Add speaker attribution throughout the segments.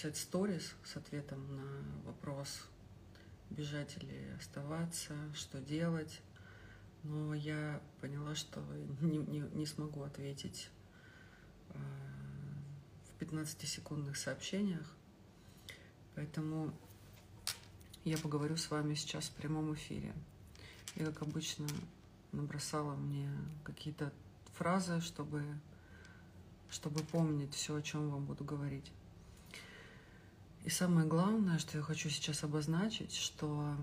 Speaker 1: записать сторис с ответом на вопрос, бежать или оставаться, что делать. Но я поняла, что не, не, не смогу ответить э, в 15-секундных сообщениях. Поэтому я поговорю с вами сейчас в прямом эфире. И, как обычно, набросала мне какие-то фразы, чтобы, чтобы помнить все, о чем вам буду говорить. И самое главное, что я хочу сейчас обозначить, что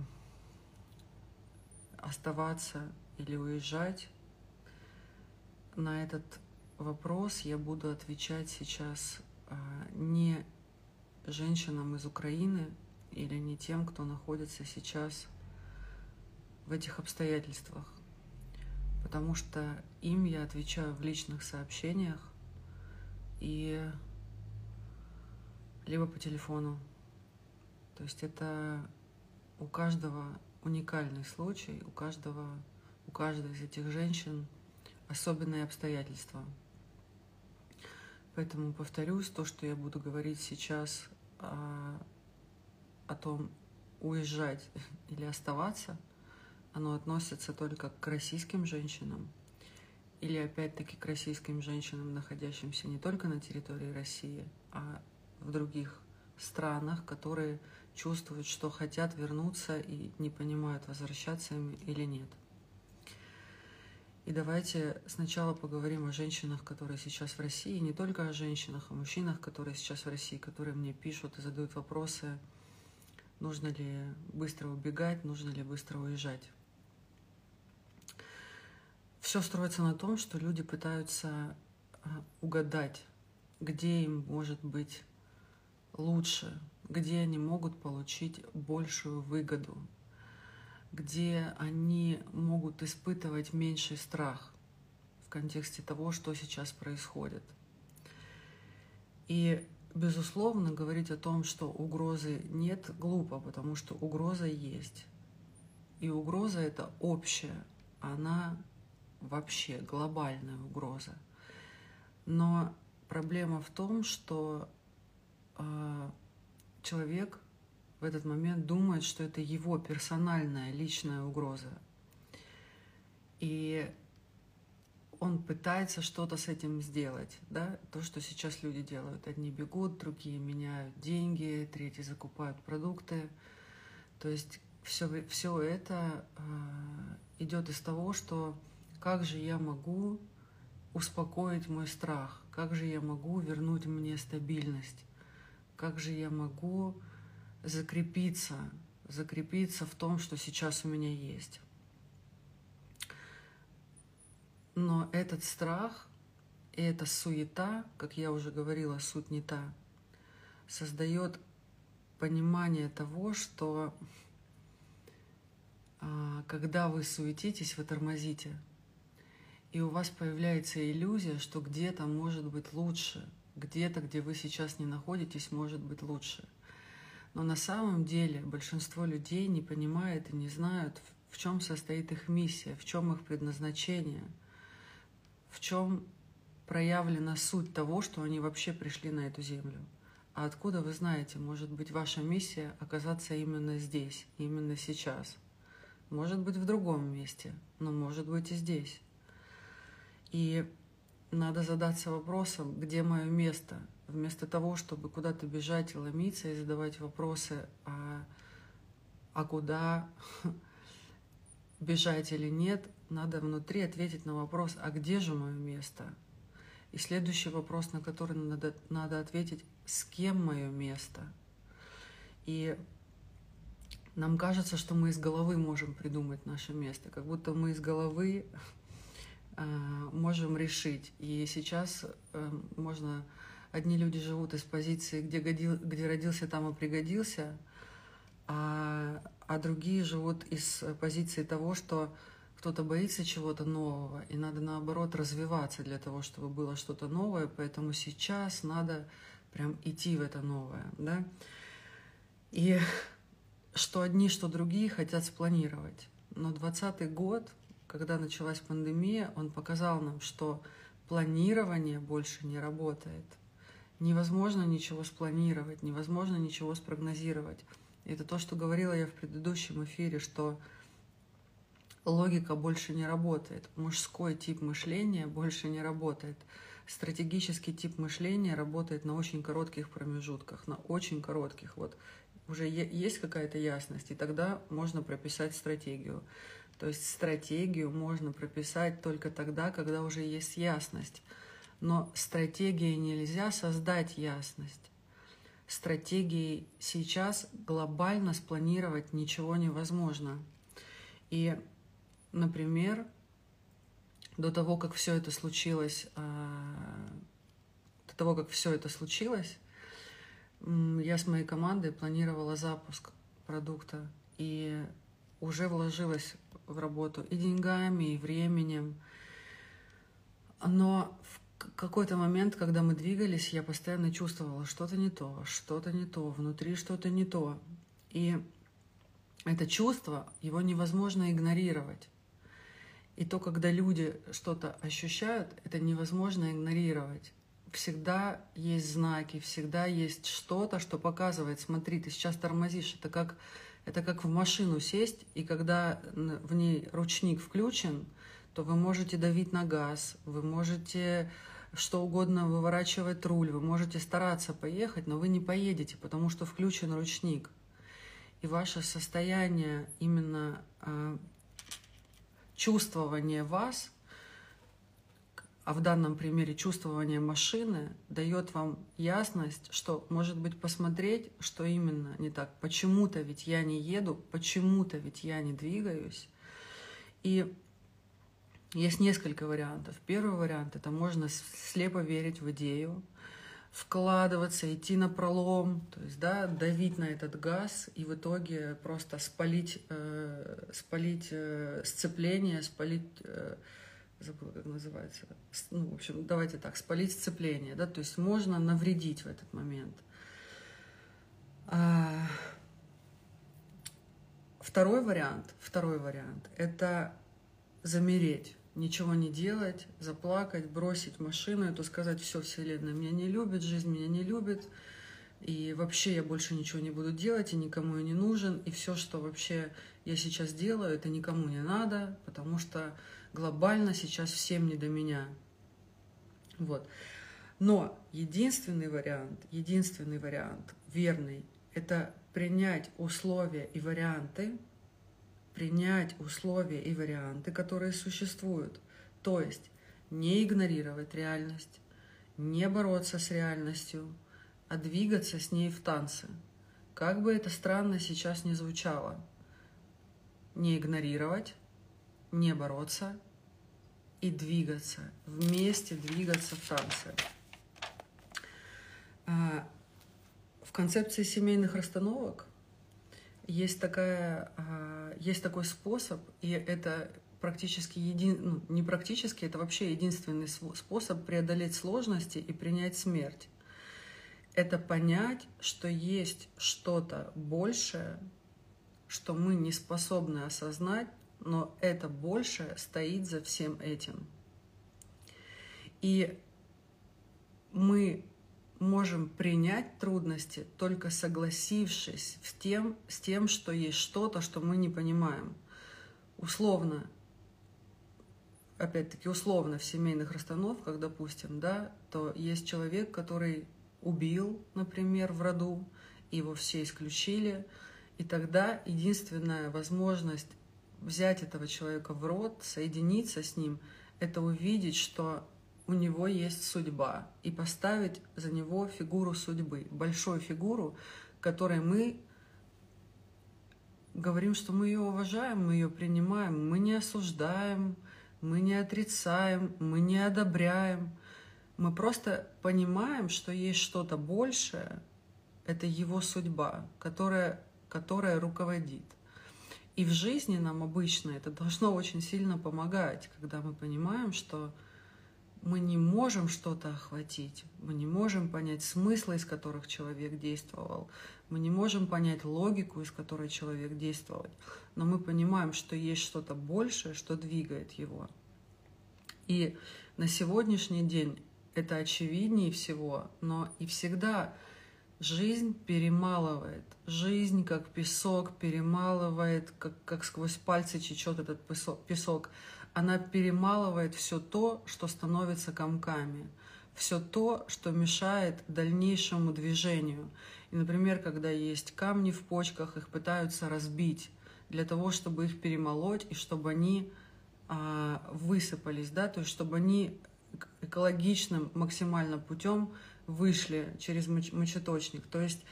Speaker 1: оставаться или уезжать на этот вопрос я буду отвечать сейчас а, не женщинам из Украины или не тем, кто находится сейчас в этих обстоятельствах, потому что им я отвечаю в личных сообщениях и либо по телефону. То есть это у каждого уникальный случай, у каждого, у каждой из этих женщин особенные обстоятельства. Поэтому повторюсь, то, что я буду говорить сейчас о, о том, уезжать или оставаться, оно относится только к российским женщинам или опять-таки к российским женщинам, находящимся не только на территории России, а в других странах, которые чувствуют, что хотят вернуться и не понимают, возвращаться им или нет. И давайте сначала поговорим о женщинах, которые сейчас в России, не только о женщинах, о мужчинах, которые сейчас в России, которые мне пишут и задают вопросы, нужно ли быстро убегать, нужно ли быстро уезжать. Все строится на том, что люди пытаются а, угадать, где им может быть лучше, где они могут получить большую выгоду, где они могут испытывать меньший страх в контексте того, что сейчас происходит. И, безусловно, говорить о том, что угрозы нет, глупо, потому что угроза есть. И угроза это общая, она вообще глобальная угроза. Но проблема в том, что человек в этот момент думает, что это его персональная, личная угроза. И он пытается что-то с этим сделать, да, то, что сейчас люди делают. Одни бегут, другие меняют деньги, третьи закупают продукты. То есть все, все это э, идет из того, что как же я могу успокоить мой страх, как же я могу вернуть мне стабильность, как же я могу закрепиться, закрепиться в том, что сейчас у меня есть. Но этот страх и эта суета, как я уже говорила, суть не та, создает понимание того, что а, когда вы суетитесь, вы тормозите. И у вас появляется иллюзия, что где-то может быть лучше, где-то, где вы сейчас не находитесь, может быть лучше – но на самом деле большинство людей не понимает и не знают, в чем состоит их миссия, в чем их предназначение, в чем проявлена суть того, что они вообще пришли на эту землю. А откуда вы знаете, может быть, ваша миссия оказаться именно здесь, именно сейчас? Может быть, в другом месте, но может быть и здесь. И надо задаться вопросом, где мое место, вместо того, чтобы куда-то бежать и ломиться и задавать вопросы, а, а куда бежать или нет, надо внутри ответить на вопрос, а где же мое место? И следующий вопрос, на который надо, надо ответить, с кем мое место? И нам кажется, что мы из головы можем придумать наше место, как будто мы из головы можем решить. И сейчас э, можно Одни люди живут из позиции, где, годил, где родился, там и пригодился, а, а другие живут из позиции того, что кто-то боится чего-то нового, и надо наоборот развиваться для того, чтобы было что-то новое, поэтому сейчас надо прям идти в это новое, да. И что одни, что другие хотят спланировать. Но 2020 год, когда началась пандемия, он показал нам, что планирование больше не работает – Невозможно ничего спланировать, невозможно ничего спрогнозировать. Это то, что говорила я в предыдущем эфире, что логика больше не работает, мужской тип мышления больше не работает. Стратегический тип мышления работает на очень коротких промежутках, на очень коротких. Вот уже есть какая-то ясность, и тогда можно прописать стратегию. То есть стратегию можно прописать только тогда, когда уже есть ясность. Но стратегией нельзя создать ясность. Стратегией сейчас глобально спланировать ничего невозможно. И, например, до того, как все это случилось, а, до того, как все это случилось, я с моей командой планировала запуск продукта и уже вложилась в работу и деньгами, и временем. Но в какой-то момент, когда мы двигались, я постоянно чувствовала что-то не то, что-то не то, внутри что-то не то. И это чувство, его невозможно игнорировать. И то, когда люди что-то ощущают, это невозможно игнорировать. Всегда есть знаки, всегда есть что-то, что показывает, смотри, ты сейчас тормозишь. Это как, это как в машину сесть, и когда в ней ручник включен, то вы можете давить на газ, вы можете что угодно выворачивать руль, вы можете стараться поехать, но вы не поедете, потому что включен ручник. И ваше состояние именно э, чувствования вас, а в данном примере чувствование машины, дает вам ясность, что, может быть, посмотреть, что именно не так. Почему-то ведь я не еду, почему-то ведь я не двигаюсь. И есть несколько вариантов. Первый вариант – это можно слепо верить в идею, вкладываться, идти на пролом, то есть да, давить на этот газ и в итоге просто спалить, э, спалить э, сцепление, спалить, э, забыла, как называется, ну, в общем, давайте так, спалить сцепление, да, то есть можно навредить в этот момент. А... Второй вариант, второй вариант – это замереть ничего не делать, заплакать, бросить машину, это сказать, все, Вселенная меня не любит, жизнь меня не любит, и вообще я больше ничего не буду делать, и никому я не нужен, и все, что вообще я сейчас делаю, это никому не надо, потому что глобально сейчас всем не до меня. Вот. Но единственный вариант, единственный вариант, верный, это принять условия и варианты, принять условия и варианты, которые существуют. То есть не игнорировать реальность, не бороться с реальностью, а двигаться с ней в танце. Как бы это странно сейчас не звучало. Не игнорировать, не бороться и двигаться, вместе двигаться в танце. А, в концепции семейных расстановок есть, такая, а, есть такой способ, и это практически един, ну, не практически, это вообще единственный способ преодолеть сложности и принять смерть. Это понять, что есть что-то большее, что мы не способны осознать, но это большее стоит за всем этим. И мы можем принять трудности, только согласившись с тем, с тем, что есть что-то, что мы не понимаем. Условно, опять-таки условно в семейных расстановках, допустим, да, то есть человек, который убил, например, в роду, его все исключили, и тогда единственная возможность взять этого человека в род, соединиться с ним, это увидеть, что у него есть судьба, и поставить за него фигуру судьбы, большую фигуру, которой мы говорим, что мы ее уважаем, мы ее принимаем, мы не осуждаем, мы не отрицаем, мы не одобряем. Мы просто понимаем, что есть что-то большее, это его судьба, которая, которая руководит. И в жизни нам обычно это должно очень сильно помогать, когда мы понимаем, что мы не можем что-то охватить, мы не можем понять смысла, из которых человек действовал, мы не можем понять логику, из которой человек действовал, но мы понимаем, что есть что-то большее, что двигает его. И на сегодняшний день это очевиднее всего, но и всегда жизнь перемалывает. Жизнь, как песок, перемалывает, как, как сквозь пальцы течет этот песок. Она перемалывает все то, что становится комками, все то, что мешает дальнейшему движению. И, например, когда есть камни в почках, их пытаются разбить для того, чтобы их перемолоть и чтобы они а, высыпались, да, то есть чтобы они экологичным максимально путем вышли через мочеточник. То есть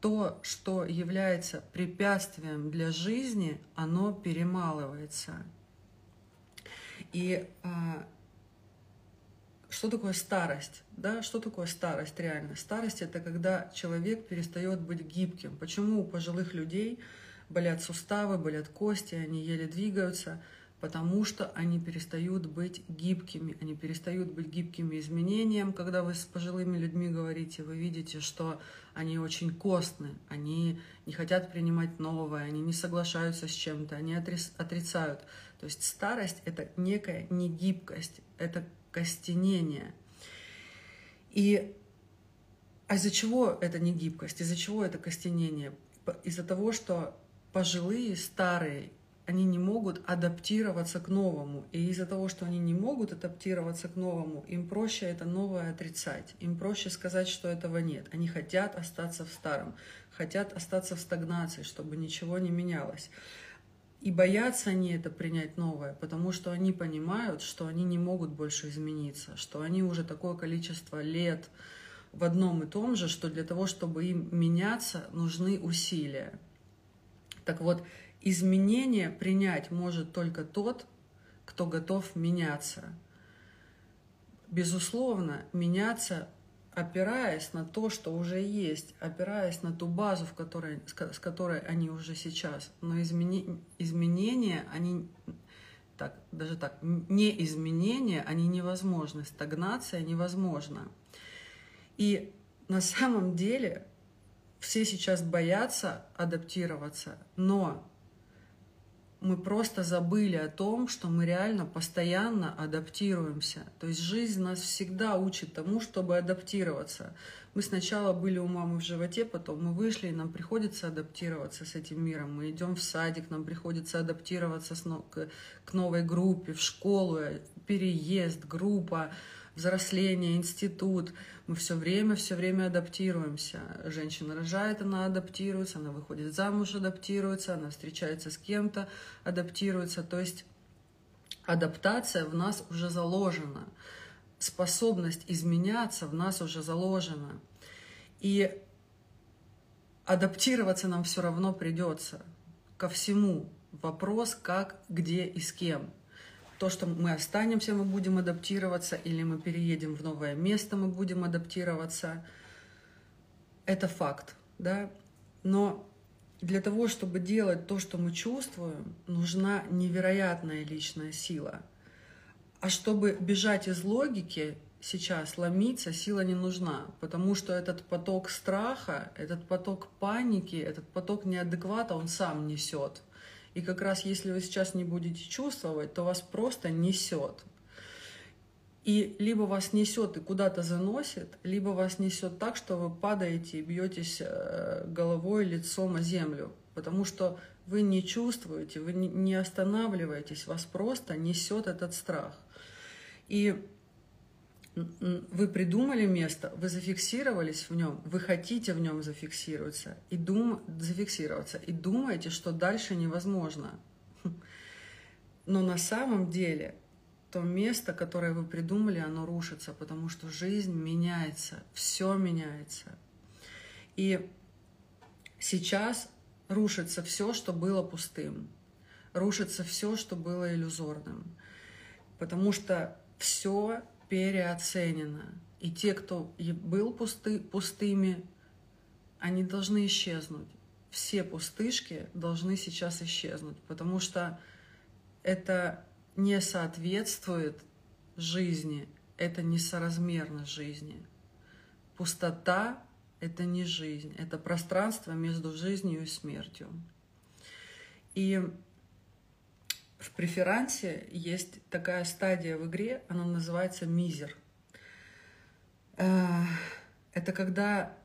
Speaker 1: то, что является препятствием для жизни, оно перемалывается. И а, что такое старость? Да, что такое старость реально? Старость это когда человек перестает быть гибким. Почему у пожилых людей болят суставы, болят кости, они еле двигаются? Потому что они перестают быть гибкими, они перестают быть гибкими изменениям. Когда вы с пожилыми людьми говорите, вы видите, что они очень костны, они не хотят принимать новое, они не соглашаются с чем-то, они отрицают. То есть старость — это некая негибкость, это костенение. И а из-за чего это негибкость, из-за чего это костенение? Из-за того, что пожилые, старые они не могут адаптироваться к новому. И из-за того, что они не могут адаптироваться к новому, им проще это новое отрицать. Им проще сказать, что этого нет. Они хотят остаться в старом, хотят остаться в стагнации, чтобы ничего не менялось. И боятся они это принять новое, потому что они понимают, что они не могут больше измениться, что они уже такое количество лет в одном и том же, что для того, чтобы им меняться, нужны усилия. Так вот, изменения принять может только тот, кто готов меняться. Безусловно, меняться, опираясь на то, что уже есть, опираясь на ту базу, в которой, с которой они уже сейчас. Но измени, изменения, они так, даже так, не изменения, они невозможны, стагнация невозможна. И на самом деле все сейчас боятся адаптироваться, но мы просто забыли о том, что мы реально постоянно адаптируемся. То есть жизнь нас всегда учит тому, чтобы адаптироваться. Мы сначала были у мамы в животе, потом мы вышли, и нам приходится адаптироваться с этим миром. Мы идем в садик, нам приходится адаптироваться к новой группе, в школу, переезд, группа, взросление, институт. Мы все время, все время адаптируемся. Женщина рожает, она адаптируется, она выходит замуж, адаптируется, она встречается с кем-то, адаптируется. То есть адаптация в нас уже заложена. Способность изменяться в нас уже заложена. И адаптироваться нам все равно придется ко всему. Вопрос, как, где и с кем то, что мы останемся, мы будем адаптироваться, или мы переедем в новое место, мы будем адаптироваться. Это факт, да. Но для того, чтобы делать то, что мы чувствуем, нужна невероятная личная сила. А чтобы бежать из логики, сейчас ломиться сила не нужна, потому что этот поток страха, этот поток паники, этот поток неадеквата он сам несет. И как раз если вы сейчас не будете чувствовать, то вас просто несет. И либо вас несет и куда-то заносит, либо вас несет так, что вы падаете и бьетесь э, головой, лицом о землю. Потому что вы не чувствуете, вы не останавливаетесь, вас просто несет этот страх. И вы придумали место, вы зафиксировались в нем, вы хотите в нем зафиксироваться и дум, зафиксироваться и думаете, что дальше невозможно. Но на самом деле то место, которое вы придумали, оно рушится, потому что жизнь меняется, все меняется. И сейчас рушится все, что было пустым, рушится все, что было иллюзорным, потому что все переоценено. И те, кто был пусты, пустыми, они должны исчезнуть. Все пустышки должны сейчас исчезнуть, потому что это не соответствует жизни, это несоразмерно жизни. Пустота — это не жизнь, это пространство между жизнью и смертью. И в преферансе есть такая стадия в игре, она называется мизер. Э, это когда,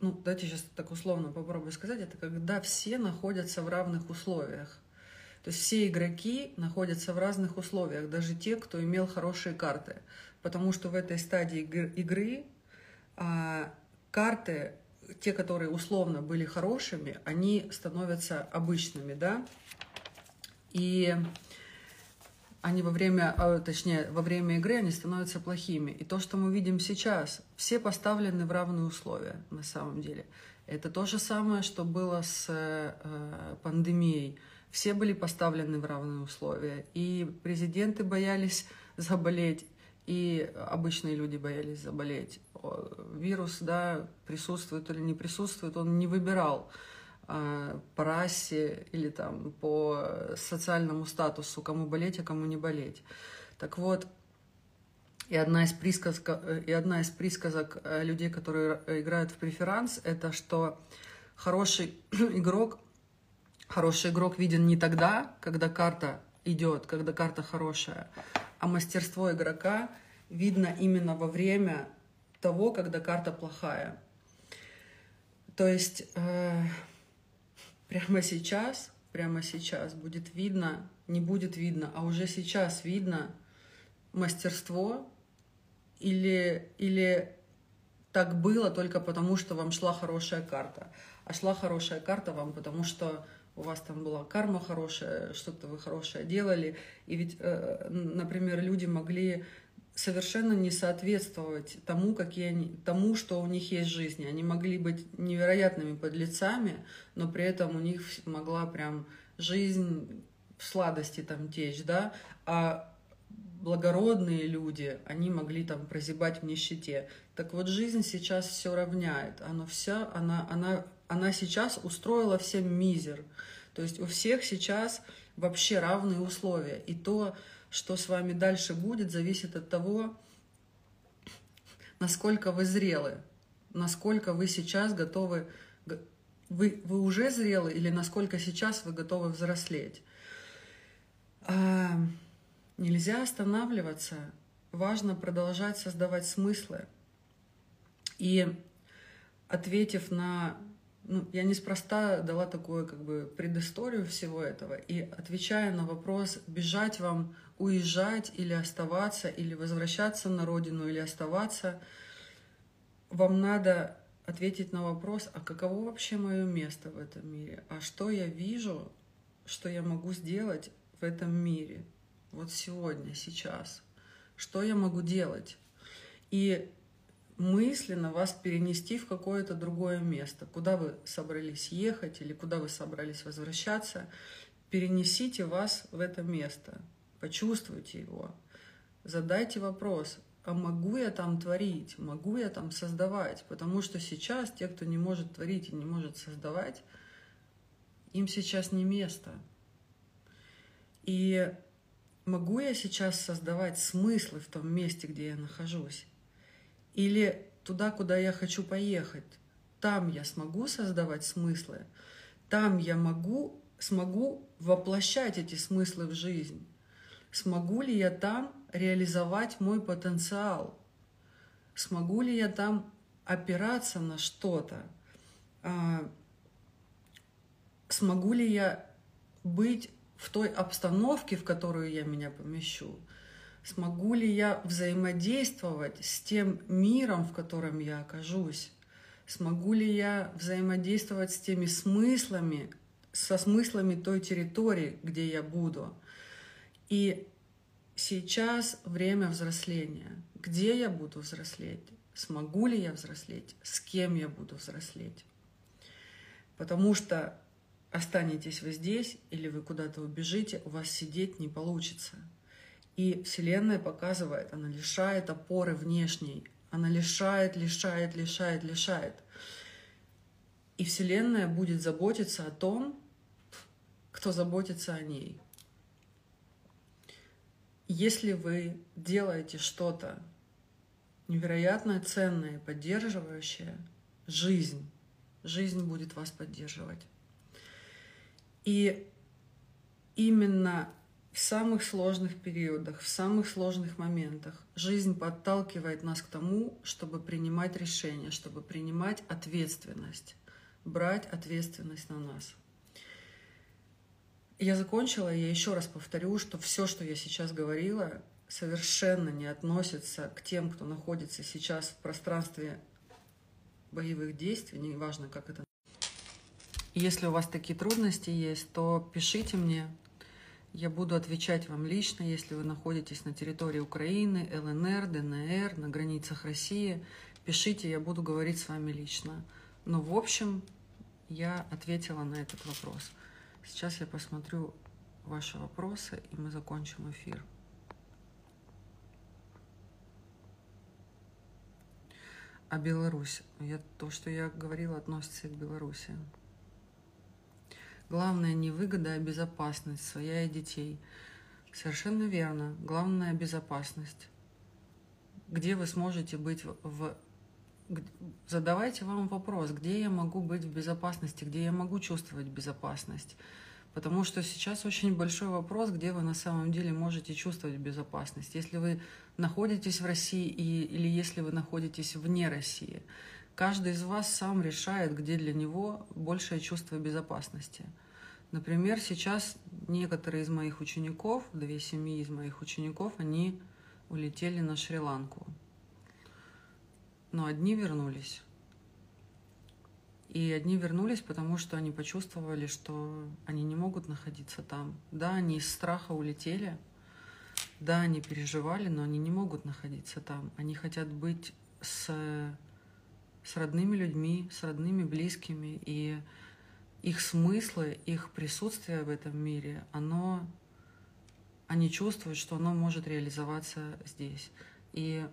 Speaker 1: ну, давайте сейчас так условно попробую сказать, это когда все находятся в равных условиях. То есть все игроки находятся в разных условиях, даже те, кто имел хорошие карты. Потому что в этой стадии игры а, карты, те, которые условно были хорошими, они становятся обычными, да? И они во время, а, точнее, во время игры они становятся плохими. И то, что мы видим сейчас, все поставлены в равные условия на самом деле. Это то же самое, что было с э, пандемией. Все были поставлены в равные условия. И президенты боялись заболеть, и обычные люди боялись заболеть. Вирус, да, присутствует или не присутствует, он не выбирал по расе или там по социальному статусу, кому болеть, а кому не болеть. Так вот, и одна из присказок, и одна из присказок э, людей, которые играют в преферанс, это что хороший игрок, хороший игрок виден не тогда, когда карта идет, когда карта хорошая, а мастерство игрока видно именно во время того, когда карта плохая. То есть э, прямо сейчас, прямо сейчас будет видно, не будет видно, а уже сейчас видно мастерство или, или так было только потому, что вам шла хорошая карта. А шла хорошая карта вам, потому что у вас там была карма хорошая, что-то вы хорошее делали. И ведь, э, например, люди могли совершенно не соответствовать тому, какие они, тому, что у них есть в жизни. Они могли быть невероятными подлецами, но при этом у них могла прям жизнь в сладости там течь, да, а благородные люди, они могли там прозябать в нищете. Так вот, жизнь сейчас все равняет. Она вся, она, она, она сейчас устроила всем мизер. То есть у всех сейчас вообще равные условия. И то, что с вами дальше будет, зависит от того, насколько вы зрелы, насколько вы сейчас готовы, вы, вы уже зрелы или насколько сейчас вы готовы взрослеть. А, нельзя останавливаться, важно продолжать создавать смыслы. И ответив на ну, я неспроста дала такую как бы предысторию всего этого. И отвечая на вопрос, бежать вам, уезжать или оставаться, или возвращаться на родину, или оставаться, вам надо ответить на вопрос, а каково вообще мое место в этом мире? А что я вижу, что я могу сделать в этом мире? Вот сегодня, сейчас. Что я могу делать? И мысленно вас перенести в какое-то другое место, куда вы собрались ехать или куда вы собрались возвращаться, перенесите вас в это место, почувствуйте его, задайте вопрос, а могу я там творить, могу я там создавать, потому что сейчас те, кто не может творить и не может создавать, им сейчас не место. И могу я сейчас создавать смыслы в том месте, где я нахожусь? Или туда, куда я хочу поехать. Там я смогу создавать смыслы, там я могу, смогу воплощать эти смыслы в жизнь. Смогу ли я там реализовать мой потенциал? Смогу ли я там опираться на что-то? А, смогу ли я быть в той обстановке, в которую я меня помещу? Смогу ли я взаимодействовать с тем миром, в котором я окажусь, смогу ли я взаимодействовать с теми смыслами, со смыслами той территории, где я буду. И сейчас время взросления. Где я буду взрослеть? Смогу ли я взрослеть? С кем я буду взрослеть? Потому что останетесь вы здесь или вы куда-то убежите, у вас сидеть не получится. И Вселенная показывает, она лишает опоры внешней, она лишает, лишает, лишает, лишает. И Вселенная будет заботиться о том, кто заботится о ней. Если вы делаете что-то невероятно ценное, поддерживающее, жизнь, жизнь будет вас поддерживать. И именно в самых сложных периодах, в самых сложных моментах жизнь подталкивает нас к тому, чтобы принимать решения, чтобы принимать ответственность, брать ответственность на нас. Я закончила, я еще раз повторю, что все, что я сейчас говорила, совершенно не относится к тем, кто находится сейчас в пространстве боевых действий, неважно, как это. Если у вас такие трудности есть, то пишите мне, я буду отвечать вам лично, если вы находитесь на территории Украины, ЛНР, ДНР, на границах России. Пишите, я буду говорить с вами лично. Но в общем, я ответила на этот вопрос. Сейчас я посмотрю ваши вопросы, и мы закончим эфир. А Беларусь? Я, то, что я говорила, относится и к Беларуси. Главное не выгода, а безопасность своя и детей. Совершенно верно. Главное безопасность. Где вы сможете быть в... Задавайте вам вопрос, где я могу быть в безопасности, где я могу чувствовать безопасность. Потому что сейчас очень большой вопрос, где вы на самом деле можете чувствовать безопасность. Если вы находитесь в России и, или если вы находитесь вне России. Каждый из вас сам решает, где для него большее чувство безопасности. Например, сейчас некоторые из моих учеников, две семьи из моих учеников, они улетели на Шри-Ланку. Но одни вернулись. И одни вернулись, потому что они почувствовали, что они не могут находиться там. Да, они из страха улетели, да, они переживали, но они не могут находиться там. Они хотят быть с с родными людьми, с родными близкими, и их смыслы, их присутствие в этом мире, оно, они чувствуют, что оно может реализоваться здесь. И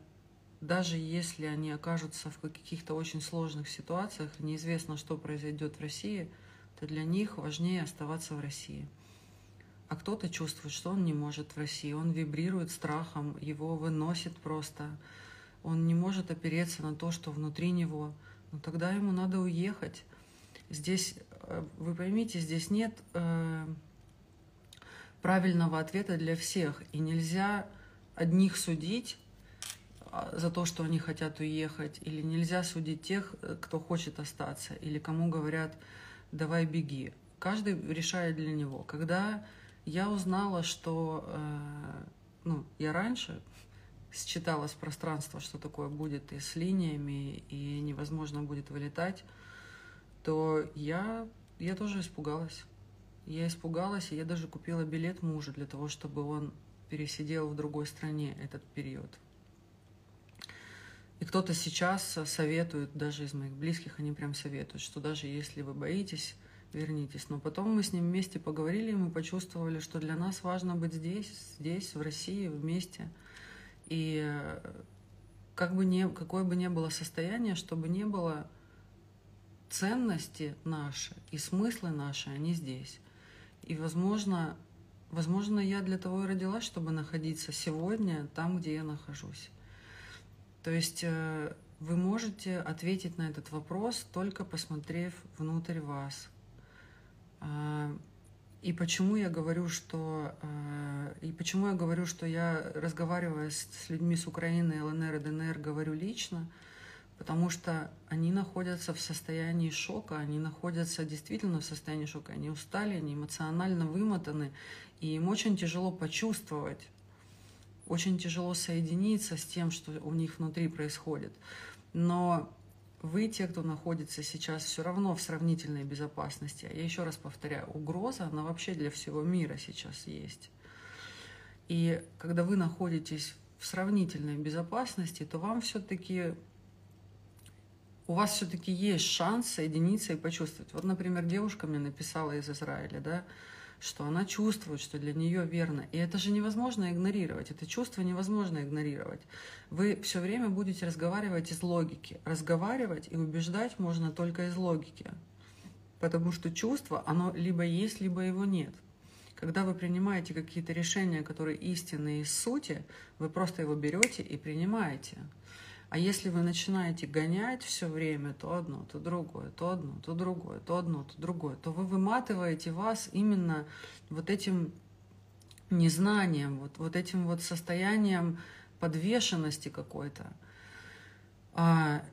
Speaker 1: даже если они окажутся в каких-то очень сложных ситуациях, неизвестно, что произойдет в России, то для них важнее оставаться в России. А кто-то чувствует, что он не может в России, он вибрирует страхом, его выносит просто он не может опереться на то, что внутри него, но тогда ему надо уехать. Здесь, э, вы поймите, здесь нет э, правильного ответа для всех, и нельзя одних судить а, за то, что они хотят уехать, или нельзя судить тех, э, кто хочет остаться, или кому говорят «давай беги». Каждый решает для него. Когда я узнала, что э, ну, я раньше считалось пространство, что такое будет и с линиями, и невозможно будет вылетать, то я, я тоже испугалась. Я испугалась, и я даже купила билет мужу для того, чтобы он пересидел в другой стране этот период. И кто-то сейчас советует, даже из моих близких, они прям советуют, что даже если вы боитесь, вернитесь. Но потом мы с ним вместе поговорили, и мы почувствовали, что для нас важно быть здесь, здесь, в России, вместе – и как бы не, какое бы ни было состояние, чтобы не было ценности наши и смыслы наши, они здесь. И, возможно, возможно, я для того и родилась, чтобы находиться сегодня там, где я нахожусь. То есть э, вы можете ответить на этот вопрос, только посмотрев внутрь вас. И почему я говорю, что э, и почему я говорю, что я разговаривая с, с людьми с Украины, ЛНР и ДНР, говорю лично, потому что они находятся в состоянии шока, они находятся действительно в состоянии шока, они устали, они эмоционально вымотаны, и им очень тяжело почувствовать, очень тяжело соединиться с тем, что у них внутри происходит. Но вы, те, кто находится сейчас все равно в сравнительной безопасности, я еще раз повторяю, угроза, она вообще для всего мира сейчас есть. И когда вы находитесь в сравнительной безопасности, то вам все-таки у вас все-таки есть шанс соединиться и почувствовать. Вот, например, девушка мне написала из Израиля, да, что она чувствует, что для нее верно. И это же невозможно игнорировать, это чувство невозможно игнорировать. Вы все время будете разговаривать из логики. Разговаривать и убеждать можно только из логики. Потому что чувство, оно либо есть, либо его нет. Когда вы принимаете какие-то решения, которые истинные из сути, вы просто его берете и принимаете. А если вы начинаете гонять все время то одно, то другое, то одно, то другое, то одно, то другое, то вы выматываете вас именно вот этим незнанием, вот, вот этим вот состоянием подвешенности какой-то. А,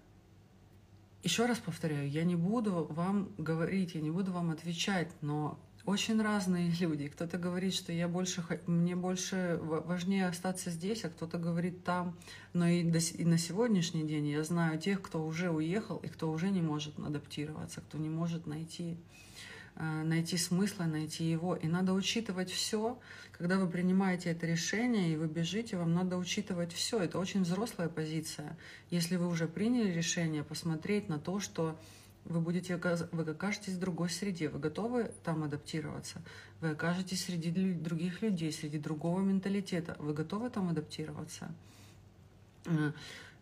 Speaker 1: еще раз повторяю, я не буду вам говорить, я не буду вам отвечать, но очень разные люди. Кто-то говорит, что я больше, мне больше важнее остаться здесь, а кто-то говорит там. Но и, до, и на сегодняшний день я знаю тех, кто уже уехал и кто уже не может адаптироваться, кто не может найти Э, найти смысл, найти его. И надо учитывать все, когда вы принимаете это решение и вы бежите, вам надо учитывать все. Это очень взрослая позиция. Если вы уже приняли решение, посмотреть на то, что вы будете вы окажетесь в другой среде, вы готовы там адаптироваться, вы окажетесь среди других людей, среди другого менталитета, вы готовы там адаптироваться. Э,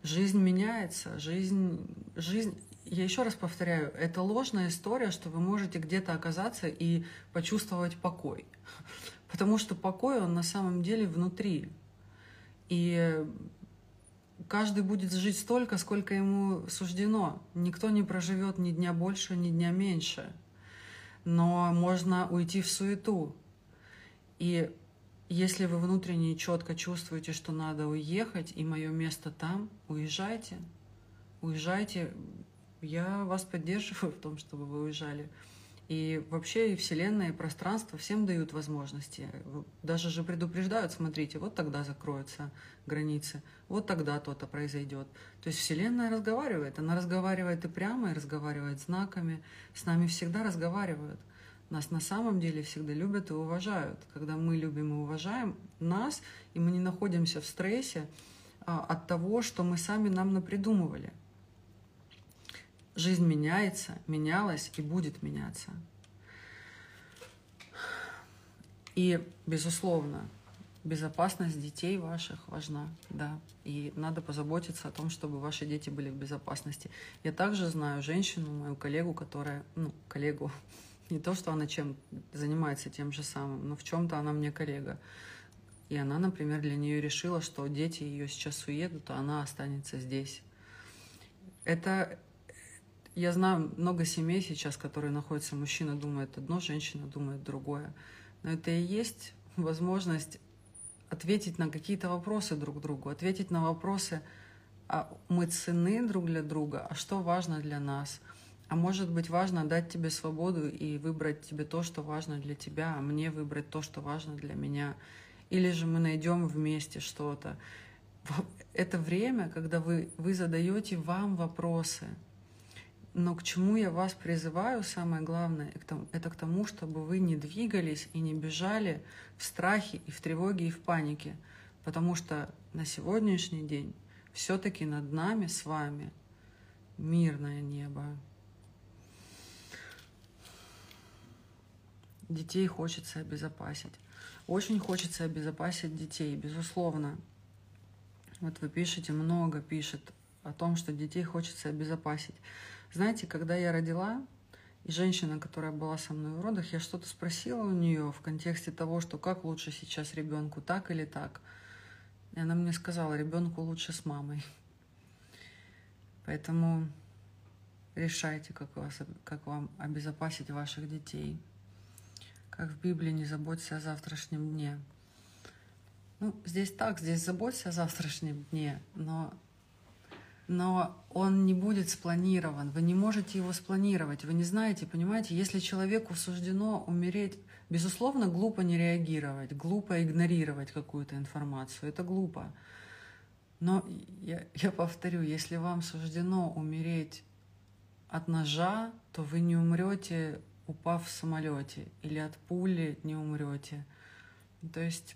Speaker 1: жизнь меняется, жизнь, жизнь я еще раз повторяю, это ложная история, что вы можете где-то оказаться и почувствовать покой. Потому что покой, он на самом деле внутри. И каждый будет жить столько, сколько ему суждено. Никто не проживет ни дня больше, ни дня меньше. Но можно уйти в суету. И если вы внутренне четко чувствуете, что надо уехать, и мое место там, уезжайте. Уезжайте, я вас поддерживаю в том, чтобы вы уезжали. И вообще и Вселенная, и пространство всем дают возможности. Даже же предупреждают, смотрите, вот тогда закроются границы, вот тогда то-то произойдет. То есть Вселенная разговаривает. Она разговаривает и прямо, и разговаривает знаками. С нами всегда разговаривают. Нас на самом деле всегда любят и уважают. Когда мы любим и уважаем нас, и мы не находимся в стрессе а, от того, что мы сами нам напридумывали. Жизнь меняется, менялась и будет меняться. И, безусловно, безопасность детей ваших важна, да. И надо позаботиться о том, чтобы ваши дети были в безопасности. Я также знаю женщину, мою коллегу, которая, ну, коллегу, не то, что она чем занимается тем же самым, но в чем-то она мне коллега. И она, например, для нее решила, что дети ее сейчас уедут, а она останется здесь. Это я знаю много семей сейчас, которые находятся, мужчина думает одно, женщина думает другое. Но это и есть возможность ответить на какие-то вопросы друг другу, ответить на вопросы, а мы цены друг для друга, а что важно для нас. А может быть важно дать тебе свободу и выбрать тебе то, что важно для тебя, а мне выбрать то, что важно для меня. Или же мы найдем вместе что-то. Это время, когда вы, вы задаете вам вопросы, но к чему я вас призываю, самое главное, это к тому, чтобы вы не двигались и не бежали в страхе и в тревоге и в панике. Потому что на сегодняшний день все-таки над нами с вами мирное небо. Детей хочется обезопасить. Очень хочется обезопасить детей, безусловно. Вот вы пишете, много пишет о том, что детей хочется обезопасить. Знаете, когда я родила, и женщина, которая была со мной в родах, я что-то спросила у нее в контексте того, что как лучше сейчас ребенку, так или так. И она мне сказала, ребенку лучше с мамой. Поэтому решайте, как, вас, как вам обезопасить ваших детей. Как в Библии не заботься о завтрашнем дне. Ну, здесь так, здесь заботься о завтрашнем дне, но но он не будет спланирован. Вы не можете его спланировать. Вы не знаете, понимаете, если человеку суждено умереть, безусловно, глупо не реагировать, глупо игнорировать какую-то информацию. Это глупо. Но я, я повторю, если вам суждено умереть от ножа, то вы не умрете, упав в самолете, или от пули не умрете. То есть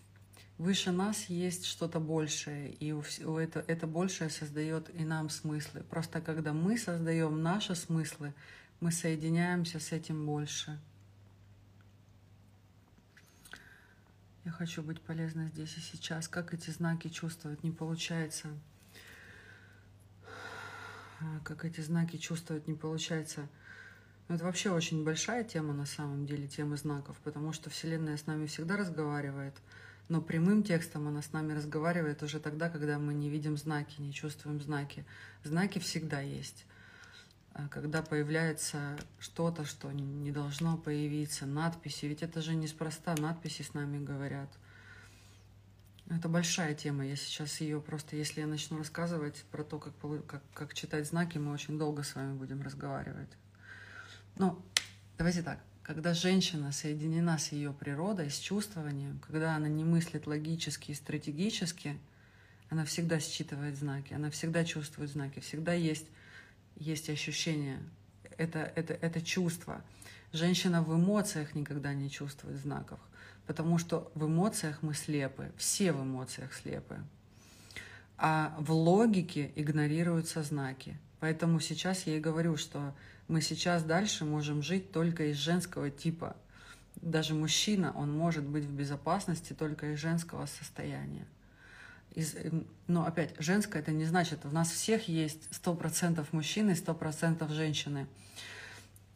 Speaker 1: выше нас есть что-то большее, и у, это, это большее создает и нам смыслы. Просто когда мы создаем наши смыслы, мы соединяемся с этим больше. Я хочу быть полезна здесь и сейчас. Как эти знаки чувствовать? Не получается. Как эти знаки чувствовать не получается. Это вообще очень большая тема на самом деле, тема знаков, потому что Вселенная с нами всегда разговаривает – но прямым текстом она с нами разговаривает уже тогда, когда мы не видим знаки, не чувствуем знаки. Знаки всегда есть. А когда появляется что-то, что не должно появиться, надписи, ведь это же неспроста, надписи с нами говорят. Это большая тема. Я сейчас ее просто, если я начну рассказывать про то, как, как, как читать знаки, мы очень долго с вами будем разговаривать. Ну, давайте так. Когда женщина соединена с ее природой, с чувствованием, когда она не мыслит логически и стратегически, она всегда считывает знаки, она всегда чувствует знаки, всегда есть, есть ощущение, это, это, это чувство. Женщина в эмоциях никогда не чувствует знаков потому что в эмоциях мы слепы, все в эмоциях слепы. А в логике игнорируются знаки. Поэтому сейчас я и говорю, что мы сейчас дальше можем жить только из женского типа. Даже мужчина, он может быть в безопасности только из женского состояния. Из, но опять, женское это не значит, у нас всех есть 100% мужчины и 100% женщины.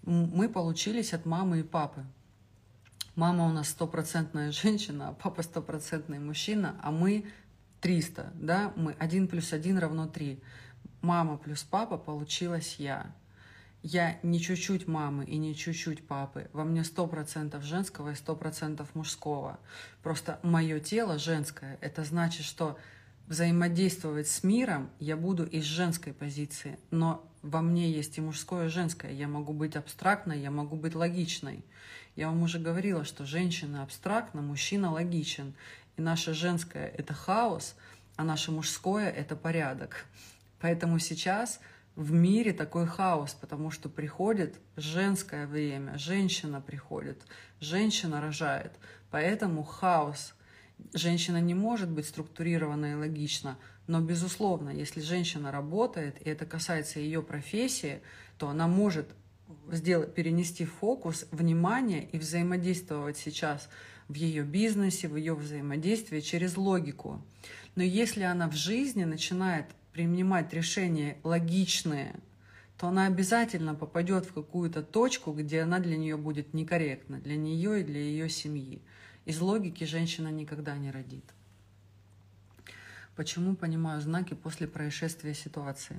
Speaker 1: Мы получились от мамы и папы. Мама у нас стопроцентная женщина, а папа стопроцентный мужчина, а мы 300, да, мы 1 плюс 1 равно 3. Мама плюс папа получилась я. Я не чуть-чуть мамы и не чуть-чуть папы. Во мне 100% женского и 100% мужского. Просто мое тело женское. Это значит, что взаимодействовать с миром я буду из женской позиции. Но во мне есть и мужское, и женское. Я могу быть абстрактной, я могу быть логичной. Я вам уже говорила, что женщина абстрактна, мужчина логичен. И наше женское — это хаос, а наше мужское — это порядок. Поэтому сейчас в мире такой хаос, потому что приходит женское время, женщина приходит, женщина рожает. Поэтому хаос. Женщина не может быть структурирована и логична, но, безусловно, если женщина работает, и это касается ее профессии, то она может сделать, перенести фокус, внимание и взаимодействовать сейчас в ее бизнесе, в ее взаимодействии через логику. Но если она в жизни начинает принимать решения логичные, то она обязательно попадет в какую-то точку, где она для нее будет некорректна, для нее и для ее семьи. Из логики женщина никогда не родит. Почему понимаю знаки после происшествия ситуации?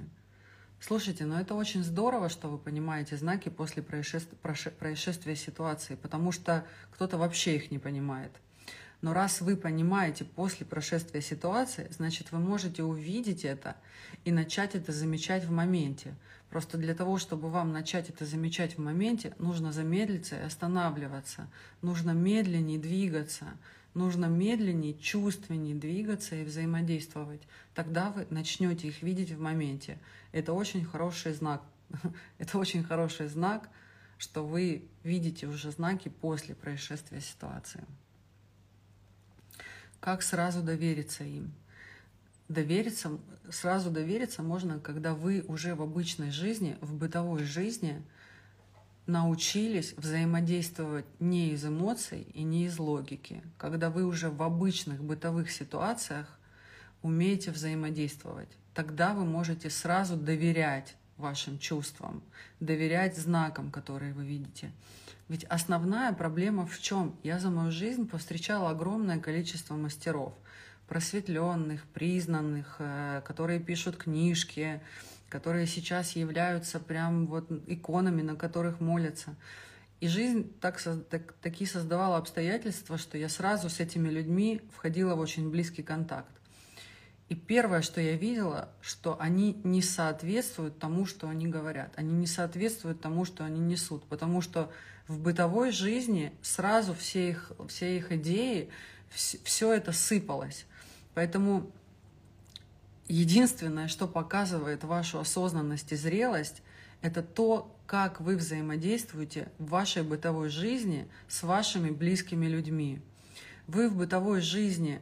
Speaker 1: Слушайте, ну это очень здорово, что вы понимаете знаки после происшествия, происшествия ситуации, потому что кто-то вообще их не понимает. Но раз вы понимаете после прошествия ситуации, значит, вы можете увидеть это и начать это замечать в моменте. Просто для того, чтобы вам начать это замечать в моменте, нужно замедлиться и останавливаться. Нужно медленнее двигаться. Нужно медленнее, чувственнее двигаться и взаимодействовать. Тогда вы начнете их видеть в моменте. Это очень хороший знак. Это очень хороший знак, что вы видите уже знаки после происшествия ситуации. Как сразу довериться им? Довериться, сразу довериться можно, когда вы уже в обычной жизни, в бытовой жизни – научились взаимодействовать не из эмоций и не из логики, когда вы уже в обычных бытовых ситуациях умеете взаимодействовать. Тогда вы можете сразу доверять вашим чувствам, доверять знакам, которые вы видите. Ведь основная проблема в чем? Я за мою жизнь повстречала огромное количество мастеров, просветленных, признанных, э, которые пишут книжки, которые сейчас являются прям вот иконами, на которых молятся. И жизнь так, так, такие создавала обстоятельства, что я сразу с этими людьми входила в очень близкий контакт. И первое, что я видела, что они не соответствуют тому, что они говорят. Они не соответствуют тому, что они несут. Потому что в бытовой жизни сразу все их, все их идеи, все это сыпалось. Поэтому Единственное, что показывает вашу осознанность и зрелость, это то, как вы взаимодействуете в вашей бытовой жизни с вашими близкими людьми. Вы в бытовой жизни,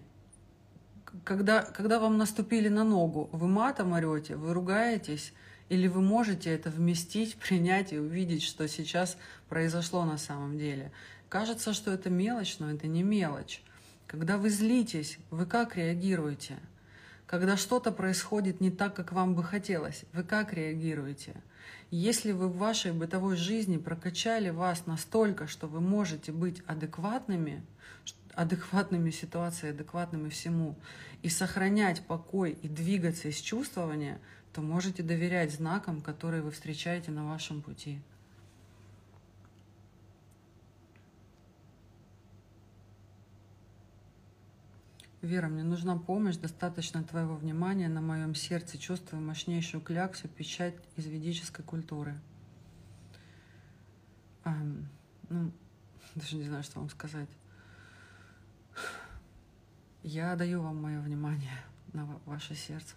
Speaker 1: когда, когда вам наступили на ногу, вы матом орете, вы ругаетесь, или вы можете это вместить, принять и увидеть, что сейчас произошло на самом деле. Кажется, что это мелочь, но это не мелочь. Когда вы злитесь, вы как реагируете? Когда что-то происходит не так, как вам бы хотелось, вы как реагируете? Если вы в вашей бытовой жизни прокачали вас настолько, что вы можете быть адекватными, адекватными ситуации, адекватными всему, и сохранять покой и двигаться из чувствования, то можете доверять знакам, которые вы встречаете на вашем пути. Вера, мне нужна помощь, достаточно твоего внимания. На моем сердце чувствую мощнейшую кляксу, печать из ведической культуры. А, ну, даже не знаю, что вам сказать. Я даю вам мое внимание на ваше сердце.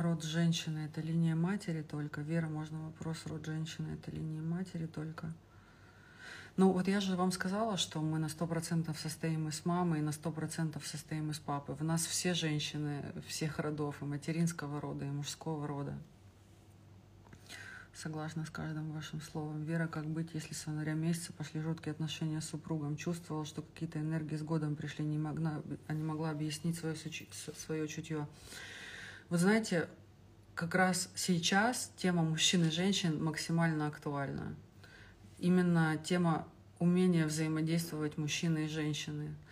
Speaker 1: Род женщины – это линия матери только. Вера, можно вопрос, род женщины – это линия матери только. Ну, вот я же вам сказала, что мы на 100% состоим из мамы и на 100% состоим из папы. В нас все женщины всех родов, и материнского рода, и мужского рода. Согласна с каждым вашим словом. Вера, как быть, если с января месяца пошли жуткие отношения с супругом? Чувствовала, что какие-то энергии с годом пришли, не могла, а не могла объяснить свое, свое чутье. Вы знаете, как раз сейчас тема мужчин и женщин максимально актуальна. Именно тема умения взаимодействовать мужчины и женщины –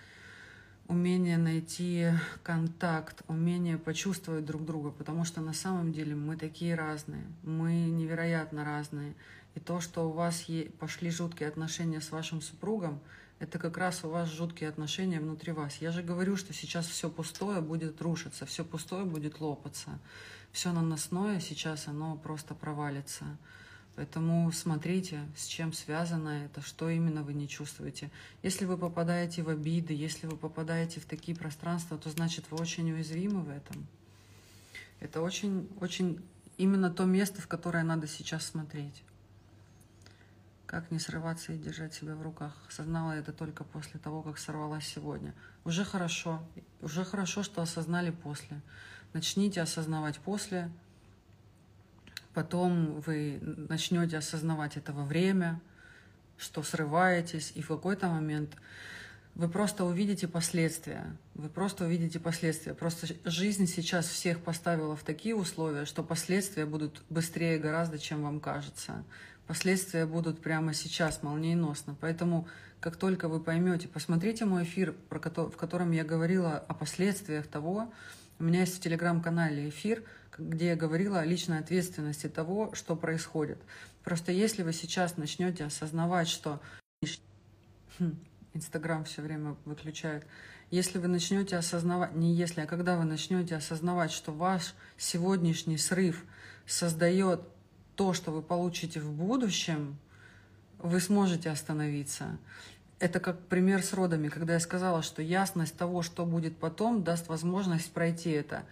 Speaker 1: умение найти контакт, умение почувствовать друг друга, потому что на самом деле мы такие разные, мы невероятно разные. И то, что у вас пошли жуткие отношения с вашим супругом, это как раз у вас жуткие отношения внутри вас. Я же говорю, что сейчас все пустое будет рушиться, все пустое будет лопаться, все наносное сейчас оно просто провалится. Поэтому смотрите, с чем связано это, что именно вы не чувствуете. Если вы попадаете в обиды, если вы попадаете в такие пространства, то значит вы очень уязвимы в этом. Это очень, очень именно то место, в которое надо сейчас смотреть. Как не срываться и держать себя в руках. Осознала это только после того, как сорвалась сегодня. Уже хорошо. Уже хорошо, что осознали после. Начните осознавать после, Потом вы начнете осознавать это во время, что срываетесь, и в какой-то момент вы просто увидите последствия. Вы просто увидите последствия. Просто жизнь сейчас всех поставила в такие условия, что последствия будут быстрее гораздо, чем вам кажется. Последствия будут прямо сейчас, молниеносно. Поэтому, как только вы поймете, посмотрите мой эфир, в котором я говорила о последствиях того, у меня есть в телеграм-канале эфир – где я говорила о личной ответственности того, что происходит. Просто если вы сейчас начнете осознавать, что хм, Инстаграм все время выключает. Если вы начнете осознавать, не если, а когда вы начнете осознавать, что ваш сегодняшний срыв создает то, что вы получите в будущем, вы сможете остановиться. Это как пример с родами, когда я сказала, что ясность того, что будет потом, даст возможность пройти это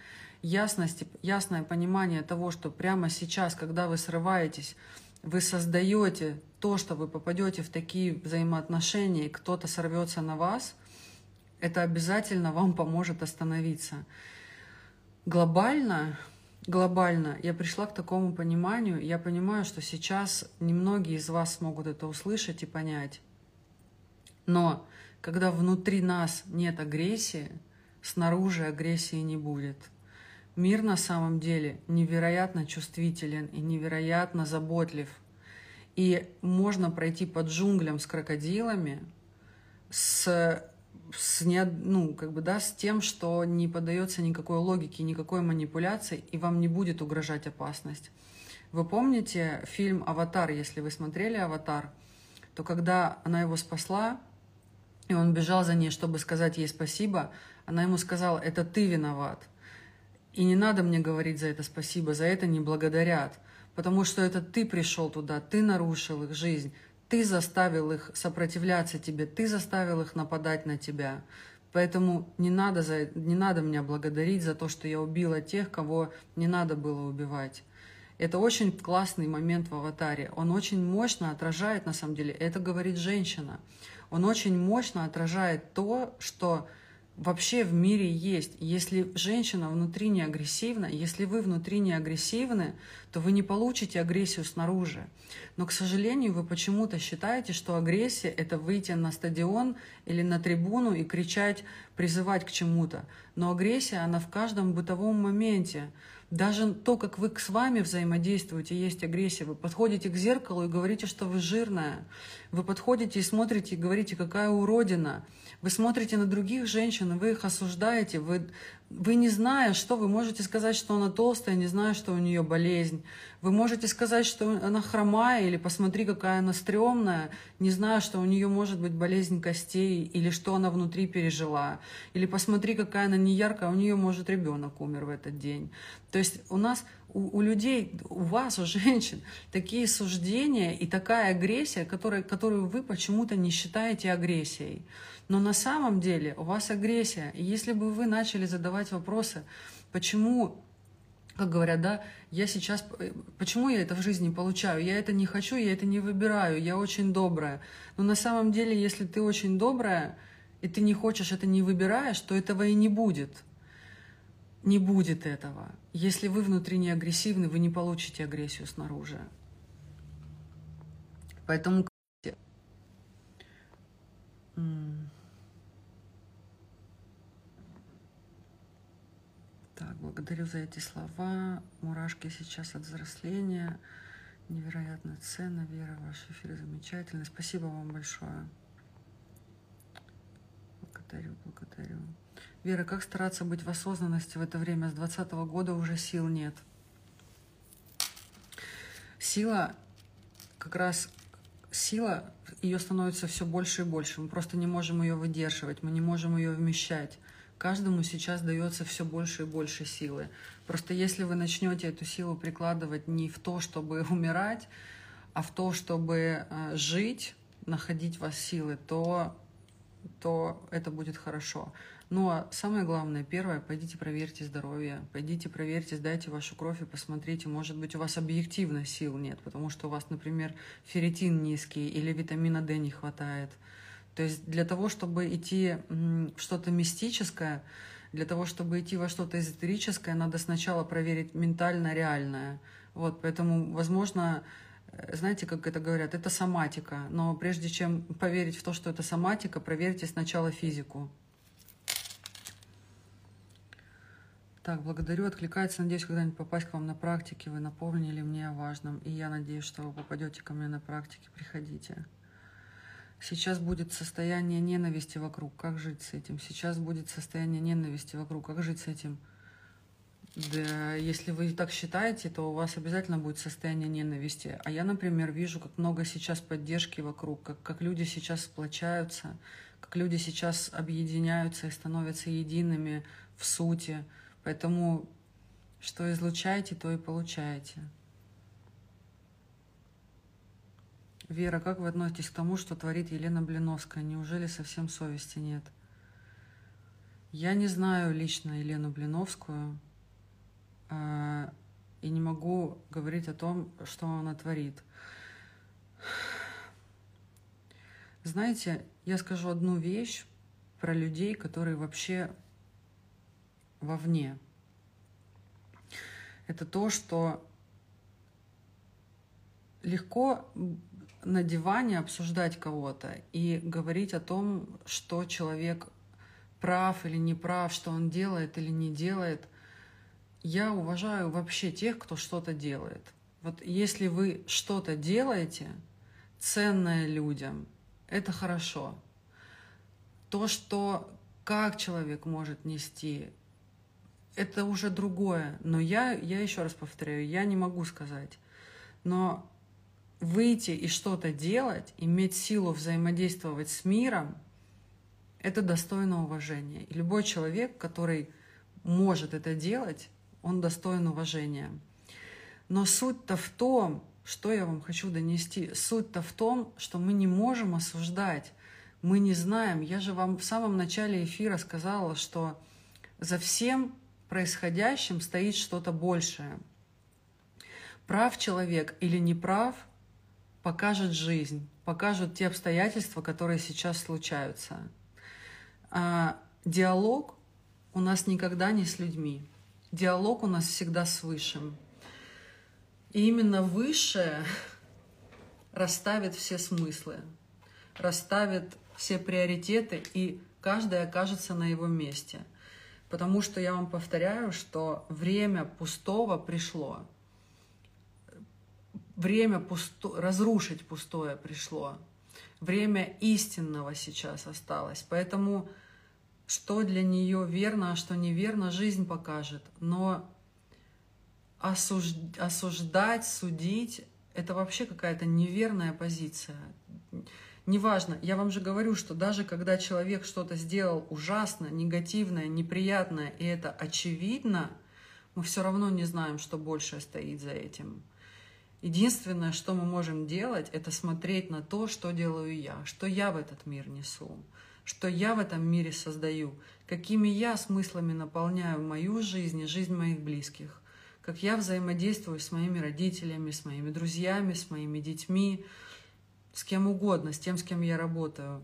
Speaker 1: ясность, ясное понимание того, что прямо сейчас, когда вы срываетесь, вы создаете то, что вы попадете в такие взаимоотношения, и кто-то сорвется на вас, это обязательно вам поможет остановиться. Глобально, глобально я пришла к такому пониманию, я понимаю, что сейчас немногие из вас смогут это услышать и понять. Но когда внутри нас нет агрессии, снаружи агрессии не будет – Мир на самом деле невероятно чувствителен и невероятно заботлив. И можно пройти под джунглям с крокодилами, с, с, не, ну, как бы, да, с тем, что не поддается никакой логике, никакой манипуляции, и вам не будет угрожать опасность. Вы помните фильм «Аватар», если вы смотрели «Аватар», то когда она его спасла, и он бежал за ней, чтобы сказать ей спасибо, она ему сказала, это ты виноват – и не надо мне говорить за это спасибо, за это не благодарят, потому что это ты пришел туда, ты нарушил их жизнь, ты заставил их сопротивляться тебе, ты заставил их нападать на тебя. Поэтому не надо, за, не надо меня благодарить за то, что я убила тех, кого не надо было убивать. Это очень классный момент в аватаре. Он очень мощно отражает, на самом деле, это говорит женщина. Он очень мощно отражает то, что вообще в мире есть. Если женщина внутри не агрессивна, если вы внутри не агрессивны, то вы не получите агрессию снаружи. Но, к сожалению, вы почему-то считаете, что агрессия – это выйти на стадион или на трибуну и кричать, призывать к чему-то. Но агрессия, она в каждом бытовом моменте. Даже то, как вы с вами взаимодействуете, есть агрессия. Вы подходите к зеркалу и говорите, что вы жирная. Вы подходите и смотрите и говорите, какая уродина. Вы смотрите на других женщин, вы их осуждаете, вы, вы не зная, что вы можете сказать, что она толстая, не зная, что у нее болезнь. Вы можете сказать, что она хромая, или посмотри, какая она стрёмная, не зная, что у нее может быть болезнь костей, или что она внутри пережила. Или посмотри, какая она неяркая, у нее может ребенок умер в этот день. То есть у нас, у, у людей, у вас, у женщин, такие суждения и такая агрессия, которая, которую вы почему-то не считаете агрессией. Но на самом деле у вас агрессия. И если бы вы начали задавать вопросы, почему, как говорят, да, я сейчас, почему я это в жизни получаю? Я это не хочу, я это не выбираю, я очень добрая. Но на самом деле, если ты очень добрая, и ты не хочешь, это не выбираешь, то этого и не будет. Не будет этого. Если вы внутри не агрессивны, вы не получите агрессию снаружи. Поэтому Так, благодарю за эти слова. Мурашки сейчас от взросления. Невероятно ценно. Вера, ваш эфир замечательный. Спасибо вам большое. Благодарю, благодарю. Вера, как стараться быть в осознанности в это время? С 2020 года уже сил нет. Сила, как раз сила, ее становится все больше и больше. Мы просто не можем ее выдерживать, мы не можем ее вмещать каждому сейчас дается все больше и больше силы. Просто если вы начнете эту силу прикладывать не в то, чтобы умирать, а в то, чтобы э, жить, находить в вас силы, то, то это будет хорошо. Ну а самое главное, первое, пойдите проверьте здоровье, пойдите проверьте, сдайте вашу кровь и посмотрите, может быть у вас объективно сил нет, потому что у вас, например, ферритин низкий или витамина D не хватает – то есть для того, чтобы идти в что-то мистическое, для того, чтобы идти во что-то эзотерическое, надо сначала проверить ментально реальное. Вот, поэтому, возможно, э, знаете, как это говорят, это соматика. Но прежде чем поверить в то, что это соматика, проверьте сначала физику. Так, благодарю, откликается. Надеюсь, когда-нибудь попасть к вам на практике. Вы напомнили мне о важном. И я надеюсь, что вы попадете ко мне на практике. Приходите. Сейчас будет состояние ненависти вокруг. Как жить с этим? Сейчас будет состояние ненависти вокруг. Как жить с этим? Да, если вы так считаете, то у вас обязательно будет состояние ненависти. А я, например, вижу, как много сейчас поддержки вокруг, как, как люди сейчас сплочаются, как люди сейчас объединяются и становятся едиными в сути. Поэтому что излучаете, то и получаете. Вера, как вы относитесь к тому, что творит Елена Блиновская? Неужели совсем совести нет? Я не знаю лично Елену Блиновскую э, и не могу говорить о том, что она творит. Знаете, я скажу одну вещь про людей, которые вообще вовне. Это то, что легко на диване обсуждать кого-то и говорить о том, что человек прав или не прав, что он делает или не делает. Я уважаю вообще тех, кто что-то делает. Вот если вы что-то делаете, ценное людям, это хорошо. То, что как человек может нести, это уже другое. Но я, я еще раз повторяю, я не могу сказать. Но выйти и что-то делать, иметь силу взаимодействовать с миром, это достойно уважения. И любой человек, который может это делать, он достоин уважения. Но суть-то в том, что я вам хочу донести, суть-то в том, что мы не можем осуждать, мы не знаем. Я же вам в самом начале эфира сказала, что за всем происходящим стоит что-то большее. Прав человек или не прав – покажет жизнь, покажут те обстоятельства, которые сейчас случаются. А диалог у нас никогда не с людьми. Диалог у нас всегда с Высшим. И именно Высшее расставит все смыслы, расставит все приоритеты, и каждый окажется на его месте. Потому что я вам повторяю, что время пустого пришло время пусто... разрушить пустое пришло. Время истинного сейчас осталось. Поэтому что для нее верно, а что неверно, жизнь покажет. Но осуж... осуждать, судить – это вообще какая-то неверная позиция. Неважно, я вам же говорю, что даже когда человек что-то сделал ужасно, негативное, неприятное, и это очевидно, мы все равно не знаем, что больше стоит за этим. Единственное, что мы можем делать, это смотреть на то, что делаю я, что я в этот мир несу, что я в этом мире создаю, какими я смыслами наполняю мою жизнь и жизнь моих близких, как я взаимодействую с моими родителями, с моими друзьями, с моими детьми, с кем угодно, с тем, с кем я работаю.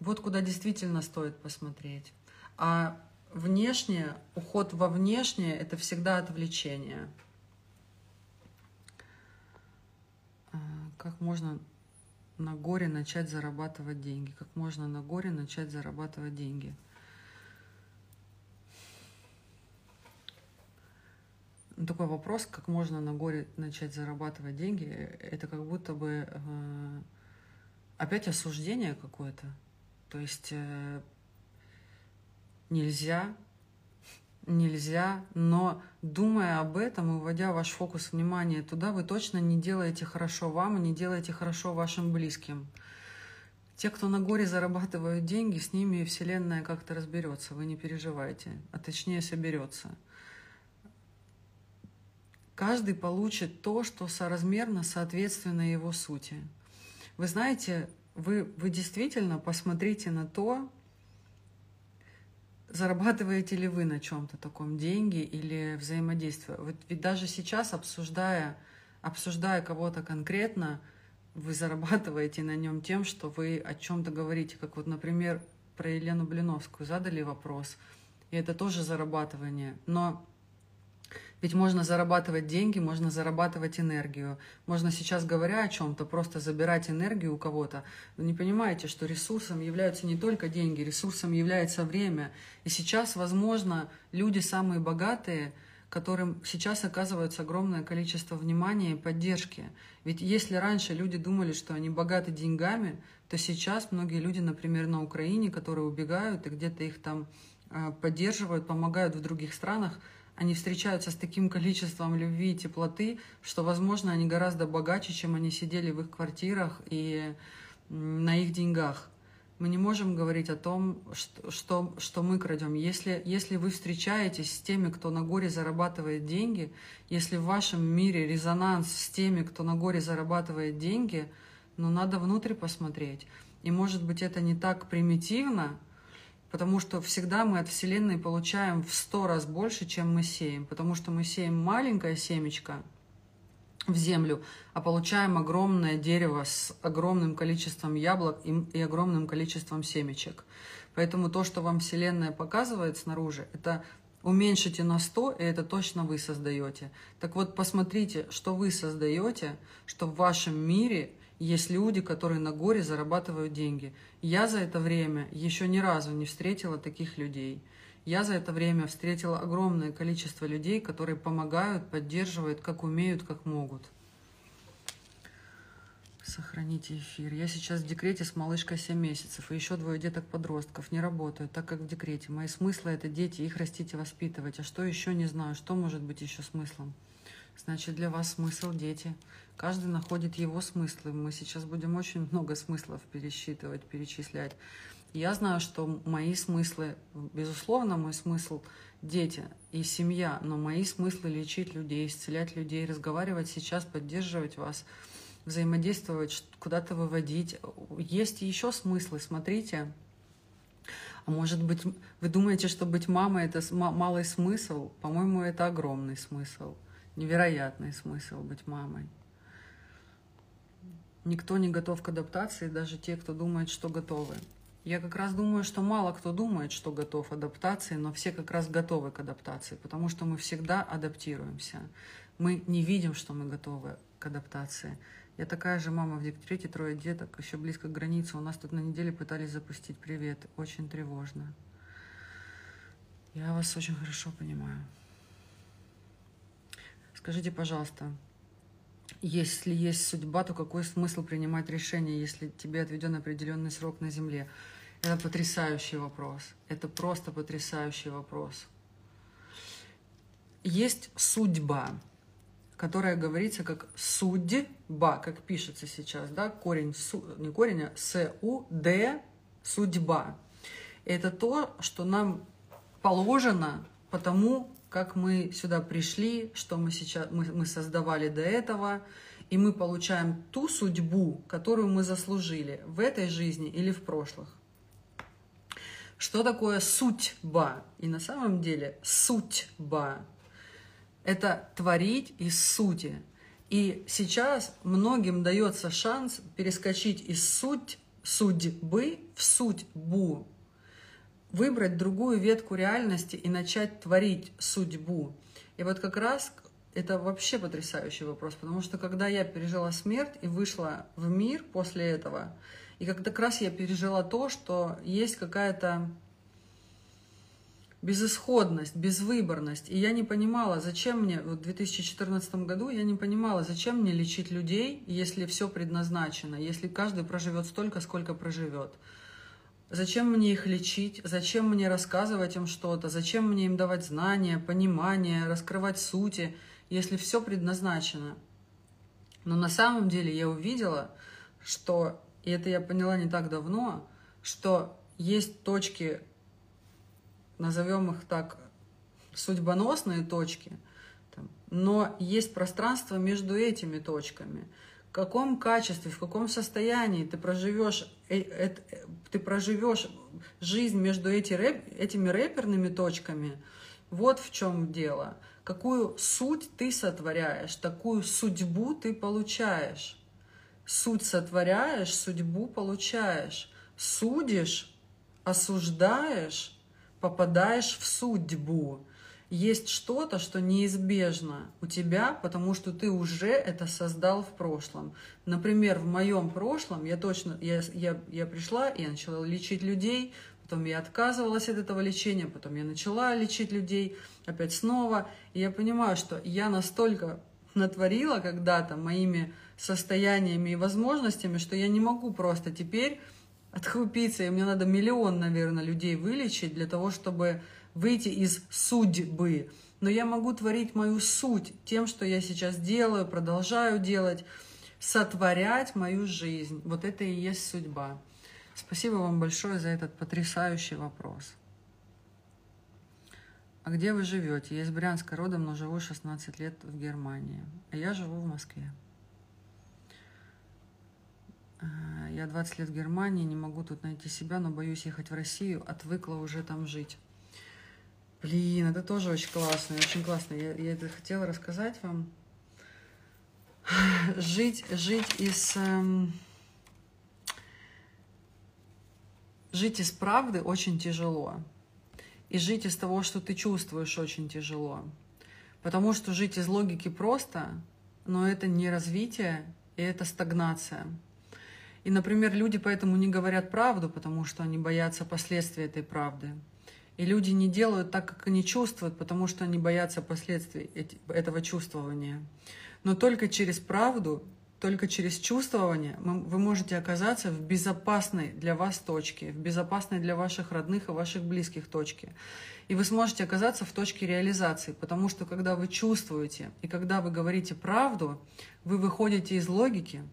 Speaker 1: Вот куда действительно стоит посмотреть. А внешнее, уход во внешнее – это всегда отвлечение. Как можно на горе начать зарабатывать деньги? Как можно на горе начать зарабатывать деньги? Ну, такой вопрос, как можно на горе начать зарабатывать деньги, это как будто бы э, опять осуждение какое-то. То есть э, нельзя, нельзя, но думая об этом и уводя ваш фокус внимания туда, вы точно не делаете хорошо вам и не делаете хорошо вашим близким. Те, кто на горе зарабатывают деньги, с ними Вселенная как-то разберется, вы не переживайте, а точнее соберется каждый получит то, что соразмерно, соответственно его сути. Вы знаете, вы, вы действительно посмотрите на то, зарабатываете ли вы на чем-то таком деньги или взаимодействие. Вот ведь даже сейчас, обсуждая, обсуждая кого-то конкретно, вы зарабатываете на нем тем, что вы о чем-то говорите. Как вот, например, про Елену Блиновскую задали вопрос, и это тоже зарабатывание. Но ведь можно зарабатывать деньги, можно зарабатывать энергию. Можно сейчас, говоря о чем-то, просто забирать энергию у кого-то. Вы не понимаете, что ресурсом являются не только деньги, ресурсом является время. И сейчас, возможно, люди самые богатые, которым сейчас оказывается огромное количество внимания и поддержки. Ведь если раньше люди думали, что они богаты деньгами, то сейчас многие люди, например, на Украине, которые убегают и где-то их там а, поддерживают, помогают в других странах, они встречаются с таким количеством любви и теплоты, что, возможно, они гораздо богаче, чем они сидели в их квартирах и на их деньгах. Мы не можем говорить о том, что, что, что мы крадем. Если, если вы встречаетесь с теми, кто на горе зарабатывает деньги, если в вашем мире резонанс с теми, кто на горе зарабатывает деньги, ну, надо внутрь посмотреть. И, может быть, это не так примитивно, потому что всегда мы от Вселенной получаем в сто раз больше, чем мы сеем, потому что мы сеем маленькое семечко в землю, а получаем огромное дерево с огромным количеством яблок и, и огромным количеством семечек. Поэтому то, что вам Вселенная показывает снаружи, это уменьшите на 100, и это точно вы создаете. Так вот, посмотрите, что вы создаете, что в вашем мире – есть люди, которые на горе зарабатывают деньги. Я за это время еще ни разу не встретила таких людей. Я за это время встретила огромное количество людей, которые помогают, поддерживают, как умеют, как могут. Сохраните эфир. Я сейчас в декрете с малышкой 7 месяцев, и еще двое деток-подростков. Не работаю, так как в декрете. Мои смыслы – это дети, их растить и воспитывать. А что еще не знаю, что может быть еще смыслом? Значит, для вас смысл дети. Каждый находит его смыслы. Мы сейчас будем очень много смыслов пересчитывать, перечислять. Я знаю, что мои смыслы, безусловно, мой смысл – дети и семья, но мои смыслы – лечить людей, исцелять людей, разговаривать сейчас, поддерживать вас, взаимодействовать, куда-то выводить. Есть еще смыслы, смотрите. А может быть, вы думаете, что быть мамой – это малый смысл? По-моему, это огромный смысл – невероятный смысл быть мамой. Никто не готов к адаптации, даже те, кто думает, что готовы. Я как раз думаю, что мало кто думает, что готов к адаптации, но все как раз готовы к адаптации, потому что мы всегда адаптируемся. Мы не видим, что мы готовы к адаптации. Я такая же мама в декрете, трое деток, еще близко к границе. У нас тут на неделе пытались запустить привет. Очень тревожно. Я вас очень хорошо понимаю. Скажите, пожалуйста, если есть судьба, то какой смысл принимать решение, если тебе отведен определенный срок на Земле? Это потрясающий вопрос. Это просто потрясающий вопрос. Есть судьба, которая говорится как судьба, как пишется сейчас, да, корень, не корень, а с-у-д, судьба. Это то, что нам положено потому, как мы сюда пришли, что мы сейчас мы, мы создавали до этого, и мы получаем ту судьбу, которую мы заслужили в этой жизни или в прошлых. Что такое судьба? И на самом деле судьба – это творить из сути. И сейчас многим дается шанс перескочить из суть, судьбы в судьбу, выбрать другую ветку реальности и начать творить судьбу. И вот как раз это вообще потрясающий вопрос, потому что когда я пережила смерть и вышла в мир после этого, и как раз я пережила то, что есть какая-то безысходность, безвыборность. И я не понимала, зачем мне, вот в 2014 году я не понимала, зачем мне лечить людей, если все предназначено, если каждый проживет столько, сколько проживет. Зачем мне их лечить? Зачем мне рассказывать им что-то? Зачем мне им давать знания, понимание, раскрывать сути, если все предназначено? Но на самом деле я увидела, что и это я поняла не так давно, что есть точки, назовем их так, судьбоносные точки, но есть пространство между этими точками. В каком качестве, в каком состоянии ты проживешь, э, э, ты проживешь жизнь между эти рэп, этими рэперными точками, вот в чем дело. Какую суть ты сотворяешь, такую судьбу ты получаешь. Суть сотворяешь, судьбу получаешь. Судишь, осуждаешь, попадаешь в судьбу. Есть что-то, что неизбежно у тебя, потому что ты уже это создал в прошлом. Например, в моем прошлом я точно, я, я, я пришла я начала лечить людей, потом я отказывалась от этого лечения, потом я начала лечить людей, опять снова. И я понимаю, что я настолько натворила когда-то моими состояниями и возможностями, что я не могу просто теперь отхлупиться, и мне надо миллион, наверное, людей вылечить для того, чтобы выйти из судьбы. Но я могу творить мою суть тем, что я сейчас делаю, продолжаю делать, сотворять мою жизнь. Вот это и есть судьба. Спасибо вам большое за этот потрясающий вопрос. А где вы живете? Я из Брянска родом, но живу 16 лет в Германии. А я живу в Москве. А, я 20 лет в Германии, не могу тут найти себя, но боюсь ехать в Россию, отвыкла уже там жить. Блин, это тоже очень классно, очень классно. Я, я это хотела рассказать вам. Жить, жить из... Эм, жить из правды очень тяжело. И жить из того, что ты чувствуешь, очень тяжело. Потому что жить из логики просто, но это не развитие, и это стагнация. И, например, люди поэтому не говорят правду, потому что они боятся последствий этой правды. И люди не делают так, как они чувствуют, потому что они боятся последствий этого чувствования. Но только через правду, только через чувствование вы можете оказаться в безопасной для вас точке, в безопасной для ваших родных и ваших близких точке. И вы сможете оказаться в точке реализации, потому что когда вы чувствуете и когда вы говорите правду, вы выходите из логики,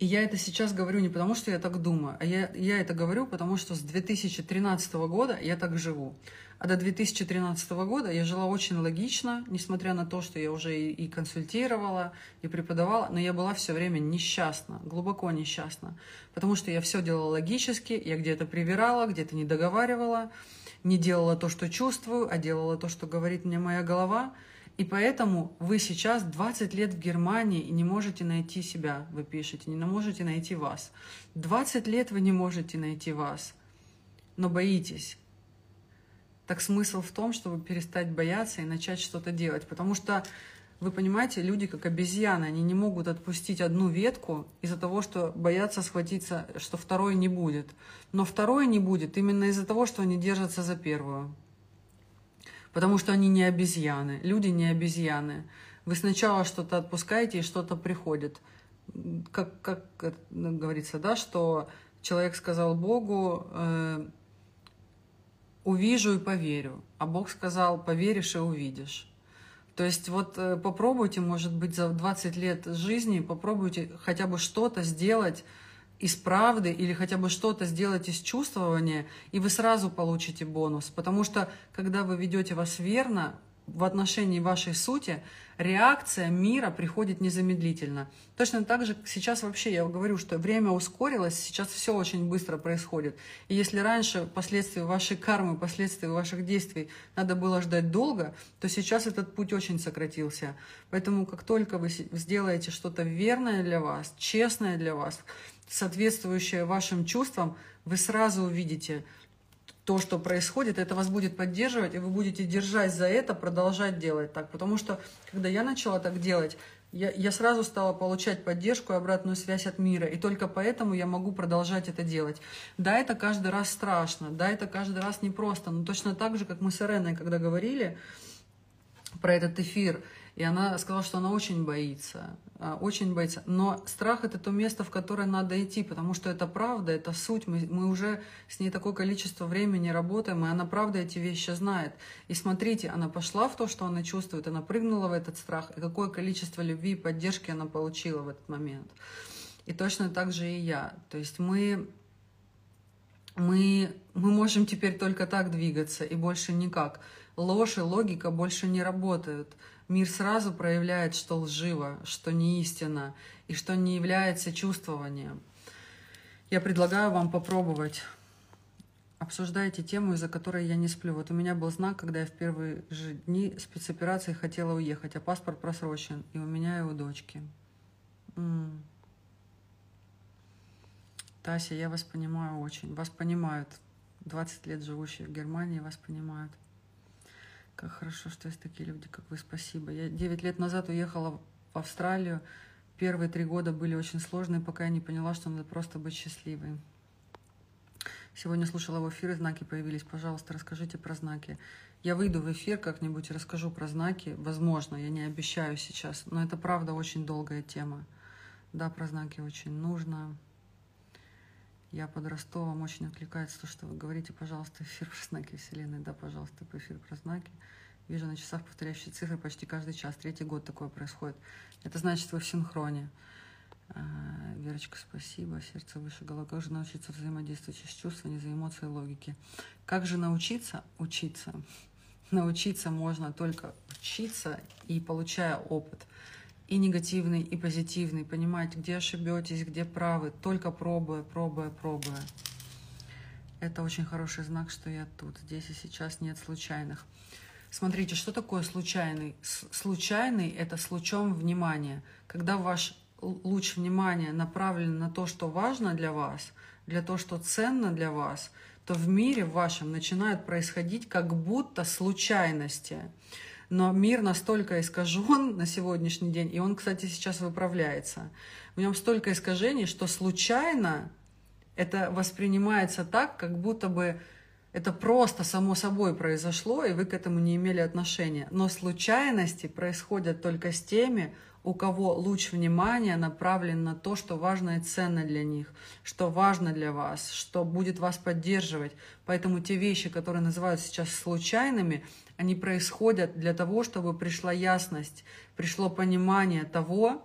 Speaker 1: и я это сейчас говорю не потому, что я так думаю, а я, я это говорю, потому что с 2013 года я так живу. А до 2013 года я жила очень логично, несмотря на то, что я уже и, и консультировала, и преподавала, но я была все время несчастна, глубоко несчастна, потому что я все делала логически, я где-то привирала, где-то не договаривала, не делала то, что чувствую, а делала то, что говорит мне моя голова – и поэтому вы сейчас 20 лет в Германии и не можете найти себя, вы пишете, не можете найти вас. 20 лет вы не можете найти вас, но боитесь. Так смысл в том, чтобы перестать бояться и начать что-то делать. Потому что, вы понимаете, люди как обезьяны, они не могут отпустить одну ветку из-за того, что боятся схватиться, что второй не будет. Но второй не будет именно из-за того, что они держатся за первую потому что они не обезьяны, люди не обезьяны. Вы сначала что-то отпускаете, и что-то приходит. Как, как говорится, да, что человек сказал Богу, э, увижу и поверю, а Бог сказал, поверишь и увидишь. То есть вот э, попробуйте, может быть, за 20 лет жизни, попробуйте хотя бы что-то сделать из правды или хотя бы что-то сделать из чувствования, и вы сразу получите бонус. Потому что когда вы ведете вас верно, в отношении вашей сути, реакция мира приходит незамедлительно. Точно так же сейчас вообще я говорю, что время ускорилось, сейчас все очень быстро происходит. И если раньше последствия вашей кармы, последствия ваших действий надо было ждать долго, то сейчас этот путь очень сократился. Поэтому как только вы сделаете что-то верное для вас, честное для вас, соответствующее вашим чувствам, вы сразу увидите – то, что происходит, это вас будет поддерживать, и вы будете держать за это, продолжать делать так. Потому что, когда я начала так делать, я, я сразу стала получать поддержку и обратную связь от мира, и только поэтому я могу продолжать это делать. Да, это каждый раз страшно, да, это каждый раз непросто, но точно так же, как мы с Иреной, когда говорили про этот эфир, и она сказала, что она очень боится, очень боится. Но страх – это то место, в которое надо идти, потому что это правда, это суть. Мы, мы уже с ней такое количество времени работаем, и она правда эти вещи знает. И смотрите, она пошла в то, что она чувствует, она прыгнула в этот страх, и какое количество любви и поддержки она получила в этот момент. И точно так же и я. То есть мы мы, мы можем теперь только так двигаться и больше никак. Ложь и логика больше не работают мир сразу проявляет, что лживо, что не истина и что не является чувствованием. Я предлагаю вам попробовать. Обсуждайте тему, из-за которой я не сплю. Вот у меня был знак, когда я в первые же дни спецоперации хотела уехать, а паспорт просрочен, и у меня и у дочки. М-м. Тася, я вас понимаю очень. Вас понимают. 20 лет живущие в Германии вас понимают. Как хорошо, что есть такие люди, как вы. Спасибо. Я 9 лет назад уехала в Австралию. Первые три года были очень сложные, пока я не поняла, что надо просто быть счастливой. Сегодня слушала в эфир, и знаки появились. Пожалуйста, расскажите про знаки. Я выйду в эфир как-нибудь и расскажу про знаки. Возможно, я не обещаю сейчас, но это правда очень долгая тема. Да, про знаки очень нужно. Я под Ростовом очень отвлекается то, что вы говорите, пожалуйста, эфир про знаки Вселенной. Да, пожалуйста, по эфир про знаки. Вижу на часах повторяющие цифры почти каждый час. Третий год такое происходит. Это значит, вы в синхроне. А, Верочка, спасибо. Сердце выше головы. Как же научиться взаимодействовать через чувства, не за эмоции и логики? Как же научиться? Учиться. Научиться можно только учиться и получая опыт и негативный, и позитивный, понимать, где ошибетесь, где правы, только пробуя, пробуя, пробуя. Это очень хороший знак, что я тут. Здесь и сейчас нет случайных. Смотрите, что такое случайный? Случайный – это с лучом внимания. Когда ваш луч внимания направлен на то, что важно для вас, для того, что ценно для вас, то в мире вашем начинают происходить как будто случайности но мир настолько искажен на сегодняшний день, и он, кстати, сейчас выправляется. В нем столько искажений, что случайно это воспринимается так, как будто бы это просто само собой произошло, и вы к этому не имели отношения. Но случайности происходят только с теми, у кого луч внимания направлен на то, что важно и ценно для них, что важно для вас, что будет вас поддерживать. Поэтому те вещи, которые называют сейчас случайными, они происходят для того, чтобы пришла ясность, пришло понимание того,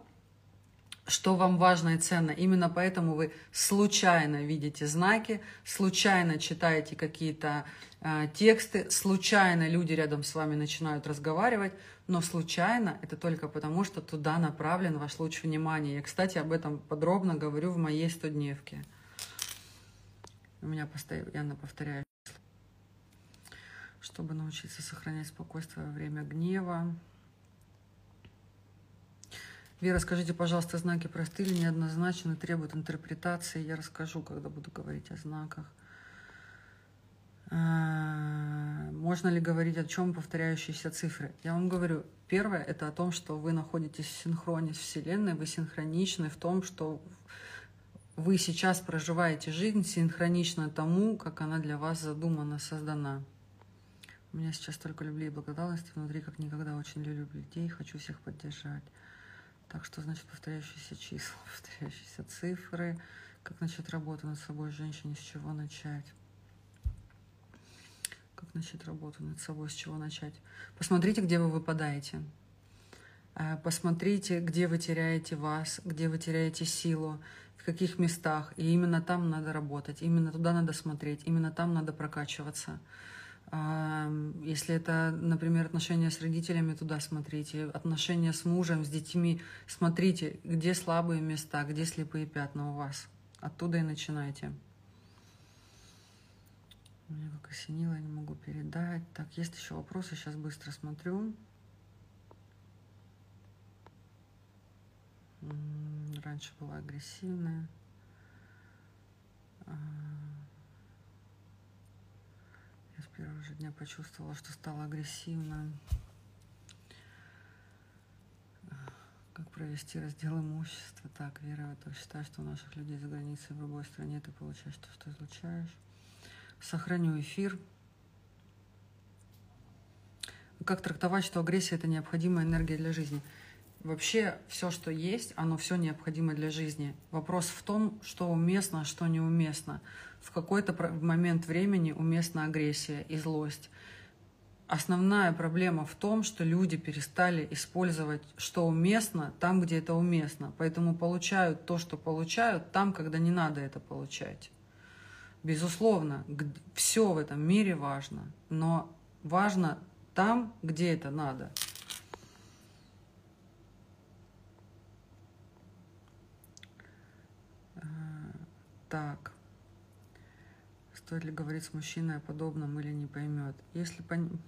Speaker 1: что вам важно и ценно. Именно поэтому вы случайно видите знаки, случайно читаете какие-то э, тексты, случайно люди рядом с вами начинают разговаривать, но случайно это только потому, что туда направлен ваш луч внимания. Я, кстати, об этом подробно говорю в моей стодневке. У меня постоянно повторяю. Чтобы научиться сохранять спокойствие во время гнева, Вера, скажите, пожалуйста, знаки просты или неоднозначны, требуют интерпретации? Я расскажу, когда буду говорить о знаках. А, можно ли говорить о чем повторяющиеся цифры? Я вам говорю, первое – это о том, что вы находитесь в синхроне с Вселенной, вы синхроничны в том, что вы сейчас проживаете жизнь синхронично тому, как она для вас задумана, создана. У меня сейчас столько любви и благодарности внутри, как никогда. Очень люблю людей, хочу всех поддержать. Так что, значит, повторяющиеся числа, повторяющиеся цифры. Как начать работу над собой женщине, с чего начать? Как начать работу над собой, с чего начать? Посмотрите, где вы выпадаете. Э, посмотрите, где вы теряете вас, где вы теряете силу, в каких местах. И именно там надо работать, именно туда надо смотреть, именно там надо прокачиваться. Если это, например, отношения с родителями, туда смотрите. Отношения с мужем, с детьми, смотрите, где слабые места, где слепые пятна у вас. Оттуда и начинайте. Меня как осенило, не могу передать. Так, есть еще вопросы, сейчас быстро смотрю. Раньше была агрессивная. Я с первого же дня почувствовала, что стала агрессивна. Как провести раздел имущества? Так, Вера, я считаю, что у наших людей за границей в любой стране ты получаешь то, что излучаешь. Сохраню эфир. Как трактовать, что агрессия – это необходимая энергия для жизни – Вообще все, что есть, оно все необходимо для жизни. Вопрос в том, что уместно, а что неуместно. В какой-то момент времени уместна агрессия и злость. Основная проблема в том, что люди перестали использовать, что уместно, там, где это уместно. Поэтому получают то, что получают, там, когда не надо это получать. Безусловно, все в этом мире важно, но важно там, где это надо. Так. Стоит ли говорить с мужчиной о подобном или не поймет? Если пон...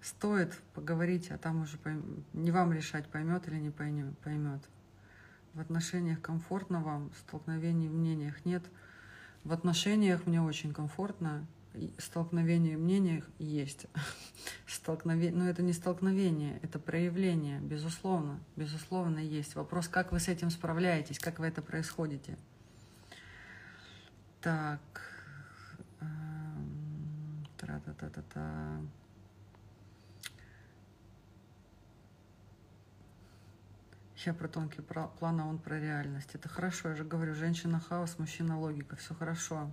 Speaker 1: стоит поговорить, а там уже пойм... не вам решать, поймет или не поймет. В отношениях комфортно вам, столкновений в мнениях нет. В отношениях мне очень комфортно, столкновение мнениях есть. Столкновение, но это не столкновение, это проявление, безусловно, безусловно есть. Вопрос, как вы с этим справляетесь, как вы это происходите. Так. Эм, тра-та-та-та-та. Я про тонкий план, а он про реальность. Это хорошо, я же говорю, женщина хаос, мужчина логика, все хорошо.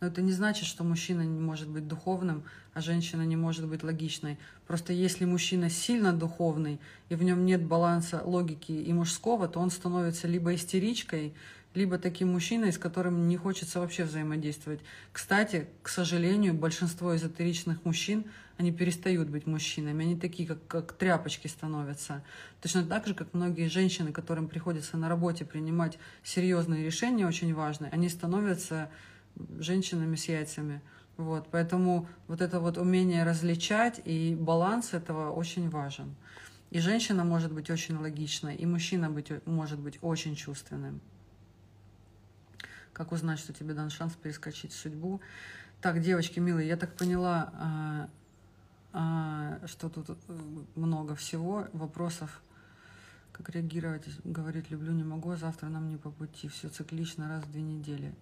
Speaker 1: Но это не значит, что мужчина не может быть духовным, а женщина не может быть логичной. Просто если мужчина сильно духовный, и в нем нет баланса логики и мужского, то он становится либо истеричкой, либо таким мужчиной, с которым не хочется вообще взаимодействовать. Кстати, к сожалению, большинство эзотеричных мужчин, они перестают быть мужчинами, они такие, как, как тряпочки становятся. Точно так же, как многие женщины, которым приходится на работе принимать серьезные решения, очень важные, они становятся женщинами с яйцами. Вот, поэтому вот это вот умение различать и баланс этого очень важен. И женщина может быть очень логичной, и мужчина быть, может быть очень чувственным. Как узнать, что тебе дан шанс перескочить судьбу? Так, девочки милые, я так поняла, а, а, что тут э, много всего, вопросов. Как реагировать? Говорит, люблю, не могу, а завтра нам не по пути. Все циклично, раз в две недели.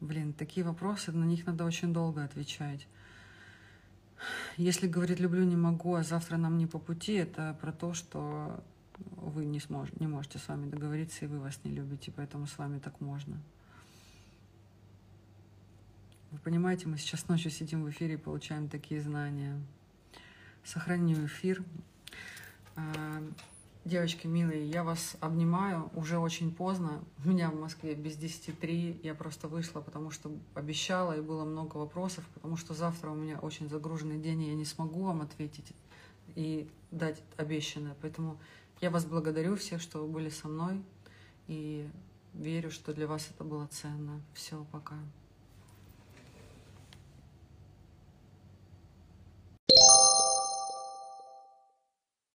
Speaker 1: Блин, такие вопросы, на них надо очень долго отвечать. Если говорит, люблю, не могу, а завтра нам не по пути, это про то, что вы не, смож, не можете с вами договориться, и вы вас не любите, поэтому с вами так можно. Вы понимаете, мы сейчас ночью сидим в эфире и получаем такие знания. Сохраню эфир. А, девочки милые, я вас обнимаю. Уже очень поздно. У меня в Москве без 10.3. Я просто вышла, потому что обещала, и было много вопросов, потому что завтра у меня очень загруженный день, и я не смогу вам ответить и дать обещанное. Поэтому я вас благодарю всех, что вы были со мной, и верю, что для вас это было ценно. Все, пока.